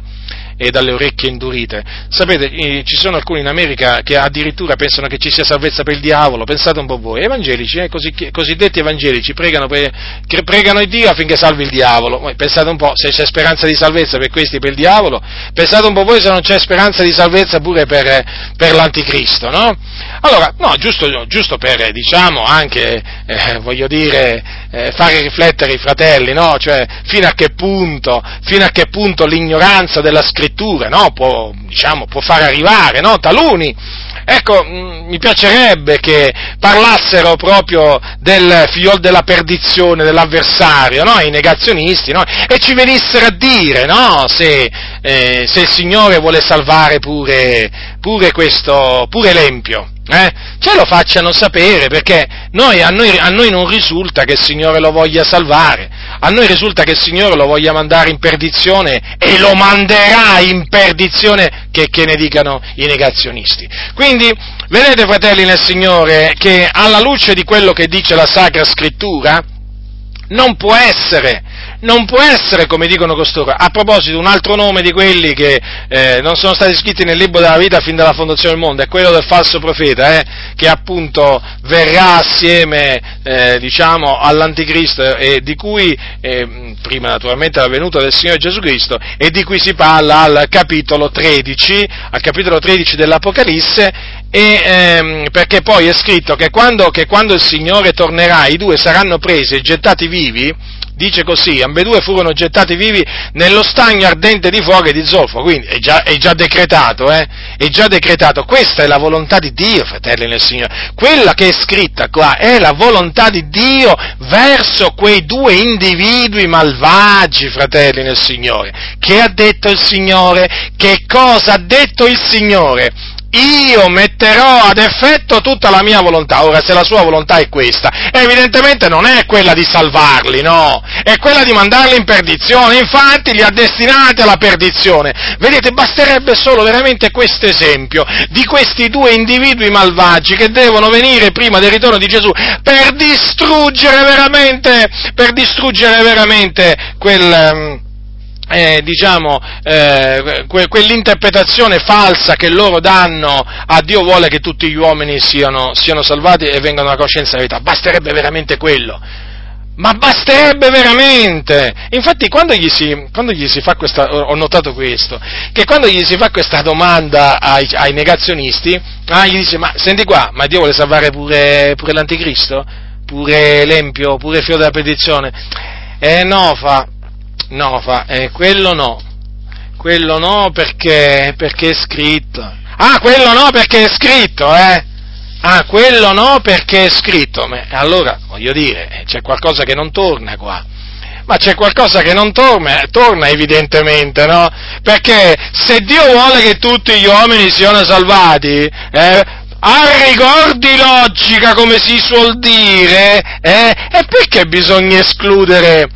e dalle orecchie indurite. Sapete, eh, ci sono alcuni in America che addirittura pensano che ci sia salvezza per il diavolo, pensate un po' voi, evangelici, eh, così, cosiddetti evangelici, pregano, per, pregano Dio affinché salvi il diavolo. Pensate un po', se c'è speranza di salvezza per questi per il diavolo, pensate un po' voi se non c'è speranza di salvezza pure per, per l'anticristo, no? Allora, no, giusto, giusto per, diciamo, anche, eh, voglio dire, eh, fare riflettere i fratelli, no? Cioè, fino a che punto, fino a che punto l'ignoranza della scrittura, no? Può, diciamo, può far arrivare, no? Taluni. Ecco, mm, mi piacerebbe che parlassero proprio del figliol della perdizione, dell'avversario, no? I negazionisti? E ci venissero a dire? Se, eh, se il Signore vuole salvare pure, pure questo, pure l'empio eh? ce lo facciano sapere perché noi, a, noi, a, noi, non risulta che il Signore lo voglia salvare, a noi risulta che il Signore lo voglia mandare in perdizione e lo manderà in perdizione che, che ne dicano i negazionisti. Quindi vedete fratelli nel Signore che alla luce di quello che dice la Sacra Scrittura non può essere non può essere come dicono costoro. A proposito, un altro nome di quelli che eh, non sono stati scritti nel libro della vita fin dalla fondazione del mondo è quello del falso profeta, eh, che appunto verrà assieme, eh, diciamo, all'anticristo e di cui, eh, prima naturalmente della venuta del Signore Gesù Cristo, e di cui si parla al capitolo 13, al capitolo 13 dell'Apocalisse, e, ehm, perché poi è scritto che quando, che quando il Signore tornerà i due saranno presi e gettati vivi, dice così, ambedue furono gettati vivi nello stagno ardente di fuoco e di zolfo, quindi è già, è già decretato, eh? È già decretato, questa è la volontà di Dio, fratelli nel Signore, quella che è scritta qua è la volontà di Dio verso quei due individui malvagi, fratelli nel Signore. Che ha detto il Signore? Che cosa ha detto il Signore? Io metterò ad effetto tutta la mia volontà. Ora, se la sua volontà è questa, evidentemente non è quella di salvarli, no, è quella di mandarli in perdizione, infatti li ha destinati alla perdizione. Vedete, basterebbe solo veramente questo esempio di questi due individui malvagi che devono venire prima del ritorno di Gesù per distruggere veramente, per distruggere veramente quel eh, diciamo, eh, que- quell'interpretazione falsa che loro danno a Dio vuole che tutti gli uomini siano, siano salvati e vengano alla coscienza della verità. Basterebbe veramente quello. Ma basterebbe veramente! Infatti quando gli, si, quando gli si, fa questa, ho notato questo, che quando gli si fa questa domanda ai, ai negazionisti, ah, gli dice, ma senti qua, ma Dio vuole salvare pure, pure l'anticristo? Pure l'empio? Pure il figlio della petizione? Eh no, fa, No, fa, eh, quello no. Quello no perché, perché è scritto. Ah, quello no perché è scritto, eh? Ah, quello no perché è scritto. Ma, allora, voglio dire, eh, c'è qualcosa che non torna qua. Ma c'è qualcosa che non torna, torna evidentemente, no? Perché se Dio vuole che tutti gli uomini siano salvati, eh, a rigor di logica, come si suol dire, eh, e perché bisogna escludere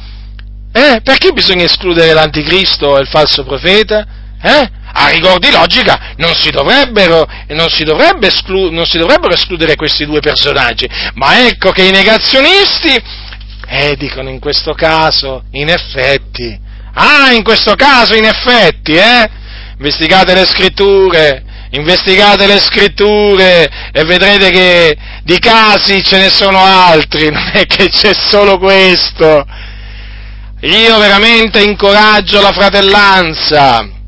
eh? Perché bisogna escludere l'anticristo e il falso profeta? Eh? A rigor di logica non si dovrebbero, non si esclu- non si dovrebbero escludere questi due personaggi, ma ecco che i negazionisti, eh, dicono in questo caso, in effetti, ah, in questo caso, in effetti, eh? Investigate le scritture, investigate le scritture e vedrete che di casi ce ne sono altri, non è che c'è solo questo. Io veramente incoraggio la fratellanza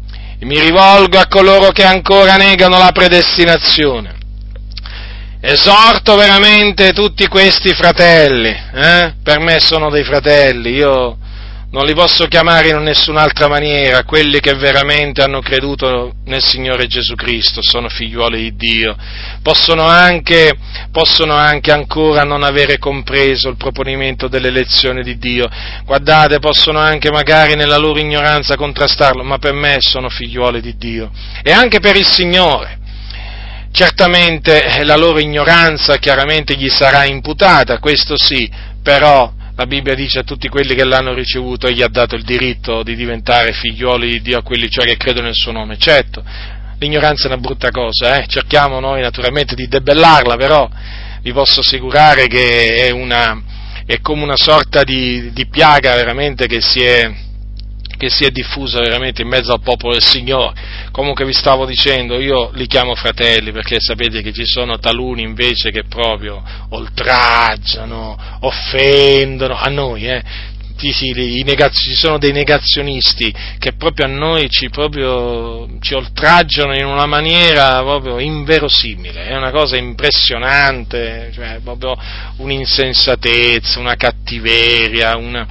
mi rivolgo a coloro che ancora negano la predestinazione. Esorto veramente tutti questi fratelli, eh? per me sono dei fratelli, io non li posso chiamare in nessun'altra maniera, quelli che veramente hanno creduto nel Signore Gesù Cristo, sono figliuoli di Dio, possono anche, possono anche ancora non avere compreso il proponimento dell'elezione di Dio, guardate, possono anche magari nella loro ignoranza contrastarlo, ma per me sono figliuoli di Dio. E anche per il Signore. Certamente la loro ignoranza chiaramente gli sarà imputata, questo sì, però la Bibbia dice a tutti quelli che l'hanno ricevuto, egli ha dato il diritto di diventare figlioli di Dio a quelli cioè che credono nel suo nome. Certo, l'ignoranza è una brutta cosa, eh? cerchiamo noi naturalmente di debellarla, però vi posso assicurare che è, una, è come una sorta di, di piaga veramente che si è, che si è diffusa veramente in mezzo al popolo del Signore. Comunque vi stavo dicendo, io li chiamo fratelli perché sapete che ci sono taluni invece che proprio oltraggiano, offendono a noi, eh. Sì, sì, ci sono dei negazionisti che proprio a noi ci, proprio, ci oltraggiano in una maniera proprio inverosimile, è una cosa impressionante, cioè proprio un'insensatezza, una cattiveria, una,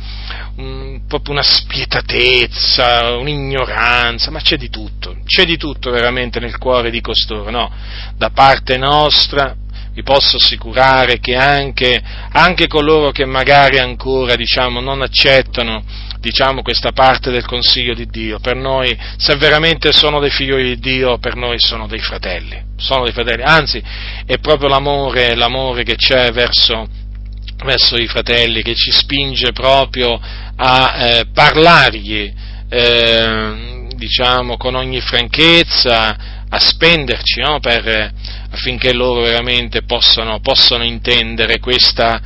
un, proprio una spietatezza, un'ignoranza, ma c'è di tutto, c'è di tutto veramente nel cuore di costoro, no? Da parte nostra vi posso assicurare che anche, anche coloro che magari ancora diciamo, non accettano diciamo, questa parte del consiglio di Dio, per noi, se veramente sono dei figli di Dio, per noi sono dei fratelli, sono dei fratelli, anzi è proprio l'amore, l'amore che c'è verso, verso i fratelli che ci spinge proprio a eh, parlargli, eh, diciamo, con ogni franchezza, a spenderci no? per, affinché loro veramente possano, possano intendere questa,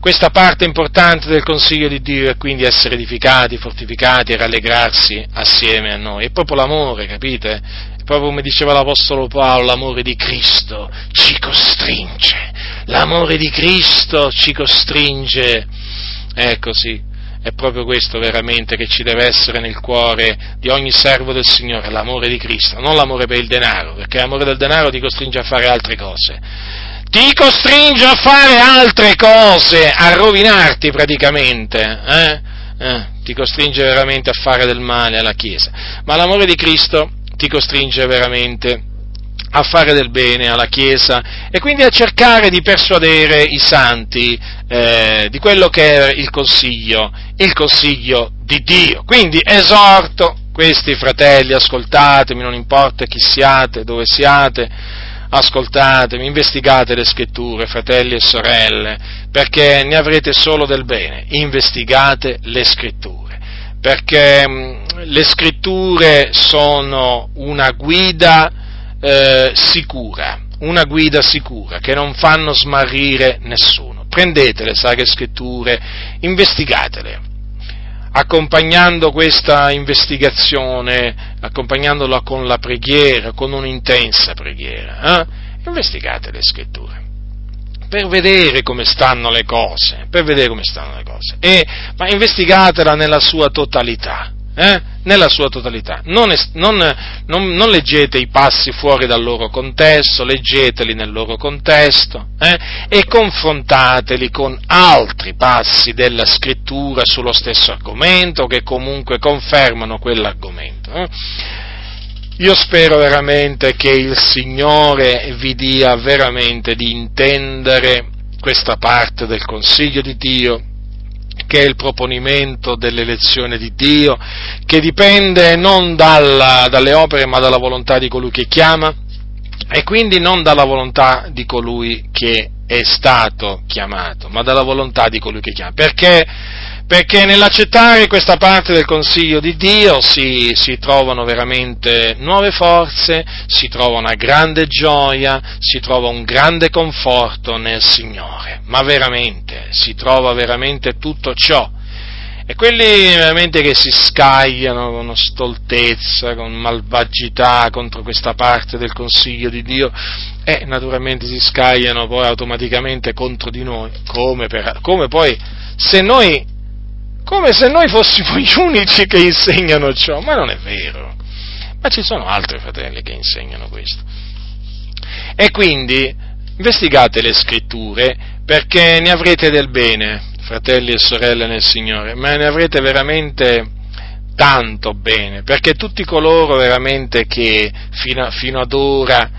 questa parte importante del consiglio di Dio è quindi essere edificati, fortificati e rallegrarsi assieme a noi. È proprio l'amore, capite? È proprio come diceva l'Apostolo Paolo, l'amore di Cristo ci costringe. L'amore di Cristo ci costringe. Così. È proprio questo veramente che ci deve essere nel cuore di ogni servo del Signore, l'amore di Cristo, non l'amore per il denaro, perché l'amore del denaro ti costringe a fare altre cose ti costringe a fare altre cose, a rovinarti praticamente, eh? Eh, ti costringe veramente a fare del male alla Chiesa, ma l'amore di Cristo ti costringe veramente a fare del bene alla Chiesa e quindi a cercare di persuadere i santi eh, di quello che è il consiglio, il consiglio di Dio. Quindi esorto questi fratelli, ascoltatemi, non importa chi siate, dove siate, ascoltatemi, investigate le scritture, fratelli e sorelle, perché ne avrete solo del bene, investigate le scritture, perché le scritture sono una guida eh, sicura, una guida sicura, che non fanno smarrire nessuno. Prendete le sacre scritture, investigatele, accompagnando questa investigazione, accompagnandola con la preghiera, con un'intensa preghiera, eh? investigate le scritture per vedere come stanno le cose, per vedere come stanno le cose, e, ma investigatela nella sua totalità, eh? nella sua totalità. Non, non, non, non, leggete i passi fuori dal loro contesto, leggeteli nel loro contesto eh? e confrontateli con altri passi della scrittura sullo stesso argomento che comunque confermano quell'argomento. Eh? Io spero veramente che il Signore vi dia veramente di intendere questa parte del consiglio di Dio che è il proponimento dell'elezione di Dio, che dipende non dalla, dalle opere ma dalla volontà di colui che chiama e quindi non dalla volontà di colui che è stato chiamato, ma dalla volontà di colui che chiama. Perché? Perché nell'accettare questa parte del consiglio di Dio si, si, trovano veramente nuove forze, si trova una grande gioia, si trova un grande conforto nel Signore, ma veramente si trova veramente tutto ciò. E quelli veramente che si scagliano con stoltezza, con malvagità contro questa parte del consiglio di Dio, e naturalmente si scagliano poi automaticamente contro di noi, come, per, come poi se noi come se noi fossimo gli unici che insegnano ciò, ma non è vero. Ma ci sono altri fratelli che insegnano questo. E quindi investigate le scritture perché ne avrete del bene, fratelli e sorelle nel Signore, ma ne avrete veramente tanto bene, perché tutti coloro veramente che fino, fino ad ora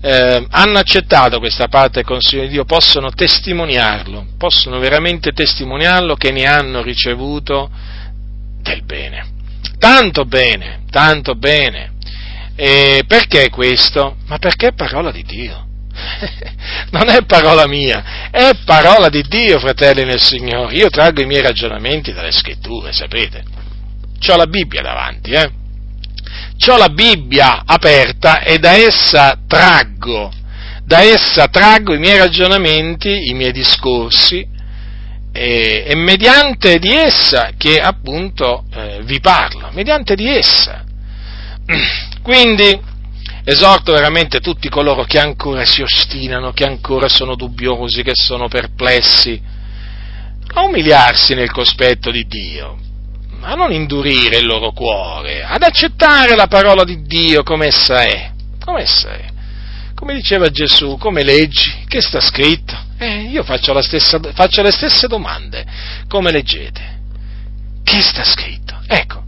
eh, hanno accettato questa parte del Consiglio di Dio possono testimoniarlo, possono veramente testimoniarlo che ne hanno ricevuto del bene. Tanto bene, tanto bene. E perché questo? Ma perché è parola di Dio. non è parola mia, è parola di Dio, fratelli nel Signore. Io traggo i miei ragionamenti dalle scritture, sapete. Ho la Bibbia davanti, eh? Ho la Bibbia aperta e da essa traggo, da essa traggo i miei ragionamenti, i miei discorsi e, e mediante di essa che appunto eh, vi parlo, mediante di essa. Quindi esorto veramente tutti coloro che ancora si ostinano, che ancora sono dubbiosi, che sono perplessi, a umiliarsi nel cospetto di Dio, a non indurire il loro cuore, ad accettare la parola di Dio come essa è, come essa è. Come diceva Gesù, come leggi? Che sta scritto? Eh, io faccio, stessa, faccio le stesse domande. Come leggete? Che sta scritto? Ecco,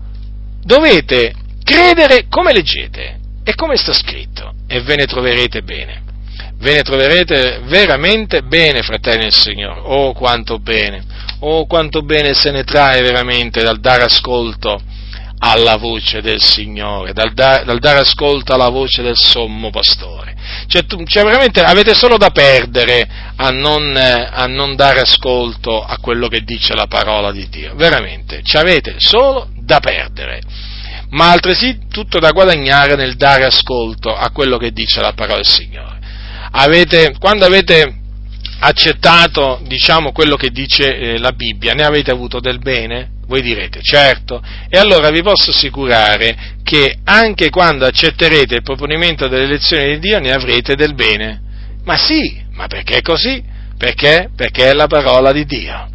dovete credere come leggete e come sta scritto e ve ne troverete bene. Ve ne troverete veramente bene, fratelli del Signore. Oh, quanto bene! Oh, quanto bene se ne trae veramente dal dare ascolto alla voce del Signore, dal, da, dal dare ascolto alla voce del sommo pastore. Cioè, tu, cioè veramente avete solo da perdere a non, a non, dare ascolto a quello che dice la parola di Dio. Veramente, ci avete solo da perdere, ma altresì tutto da guadagnare nel dare ascolto a quello che dice la parola del Signore. Avete, quando avete accettato, diciamo, quello che dice eh, la Bibbia, ne avete avuto del bene? Voi direte, certo, e allora vi posso assicurare che anche quando accetterete il proponimento delle elezioni di Dio ne avrete del bene. Ma sì, ma perché così? Perché? Perché è la parola di Dio.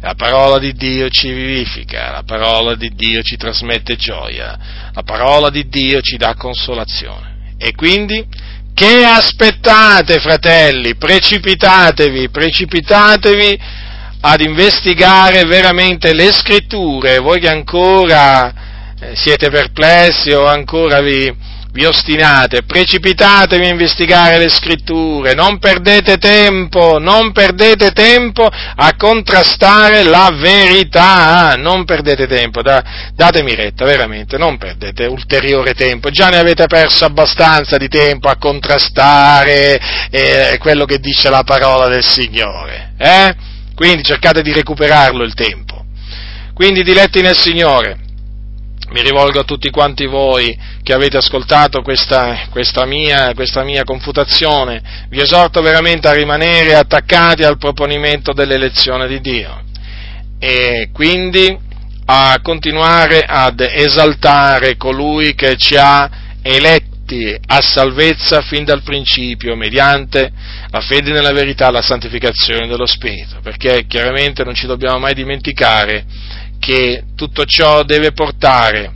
La parola di Dio ci vivifica, la parola di Dio ci trasmette gioia, la parola di Dio ci dà consolazione. E quindi che aspettate, fratelli? Precipitatevi, precipitatevi ad investigare veramente le scritture, voi che ancora eh, siete perplessi o ancora vi, vi ostinate, precipitatevi a investigare le scritture, non perdete tempo, non perdete tempo a contrastare la verità, non perdete tempo, da, datemi retta, veramente, non perdete ulteriore tempo, già ne avete perso abbastanza di tempo a contrastare eh, quello che dice la parola del Signore, eh? Quindi cercate di recuperarlo il tempo. Quindi diletti nel Signore, mi rivolgo a tutti quanti voi che avete ascoltato questa, questa, mia, questa, mia, confutazione, vi esorto veramente a rimanere attaccati al proponimento dell'elezione di Dio e quindi a continuare ad esaltare colui che ci ha eletti a salvezza fin dal principio mediante la fede nella verità, la santificazione dello Spirito, perché chiaramente non ci dobbiamo mai dimenticare che tutto ciò deve portare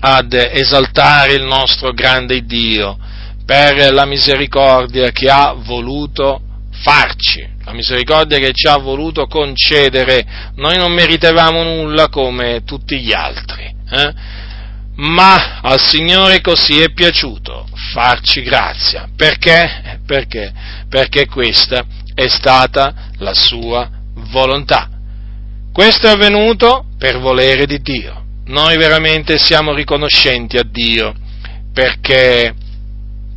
ad esaltare il nostro grande Dio per la misericordia che ha voluto farci, la misericordia che ci ha voluto concedere. Noi non meritavamo nulla come tutti gli altri, eh? ma al Signore così è piaciuto farci grazia. Perché? Perché? Perché questa è stata la sua volontà. Questo è avvenuto per volere di Dio. Noi veramente siamo riconoscenti a Dio perché,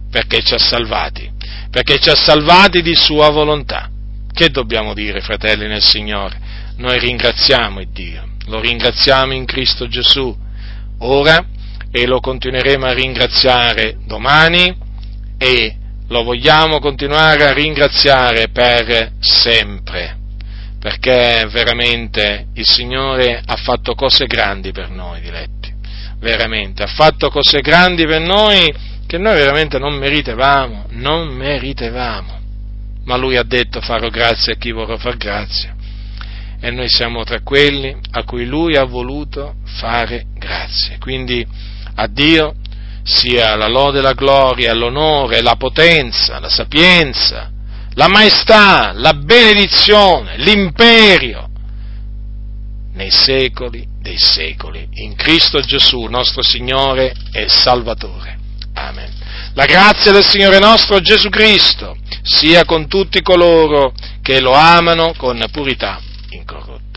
perché ci ha salvati, perché ci ha salvati di sua volontà. Che dobbiamo dire, fratelli nel Signore? Noi ringraziamo il Dio, lo ringraziamo in Cristo Gesù. Ora e lo continueremo a ringraziare domani e lo vogliamo continuare a ringraziare per sempre perché veramente il Signore ha fatto cose grandi per noi, diletti, veramente, ha fatto cose grandi per noi che noi veramente non meritevamo, non meritevamo, ma Lui ha detto farò grazia a chi vorrà far grazia e noi siamo tra quelli a cui Lui ha voluto fare grazia, quindi a Dio sia la lode, la gloria, l'onore, la potenza, la sapienza, la maestà, la benedizione, l'imperio nei secoli dei secoli, in Cristo Gesù, nostro Signore e Salvatore. Amen. La grazia del Signore nostro Gesù Cristo sia con tutti coloro che lo amano con purità incorrotta.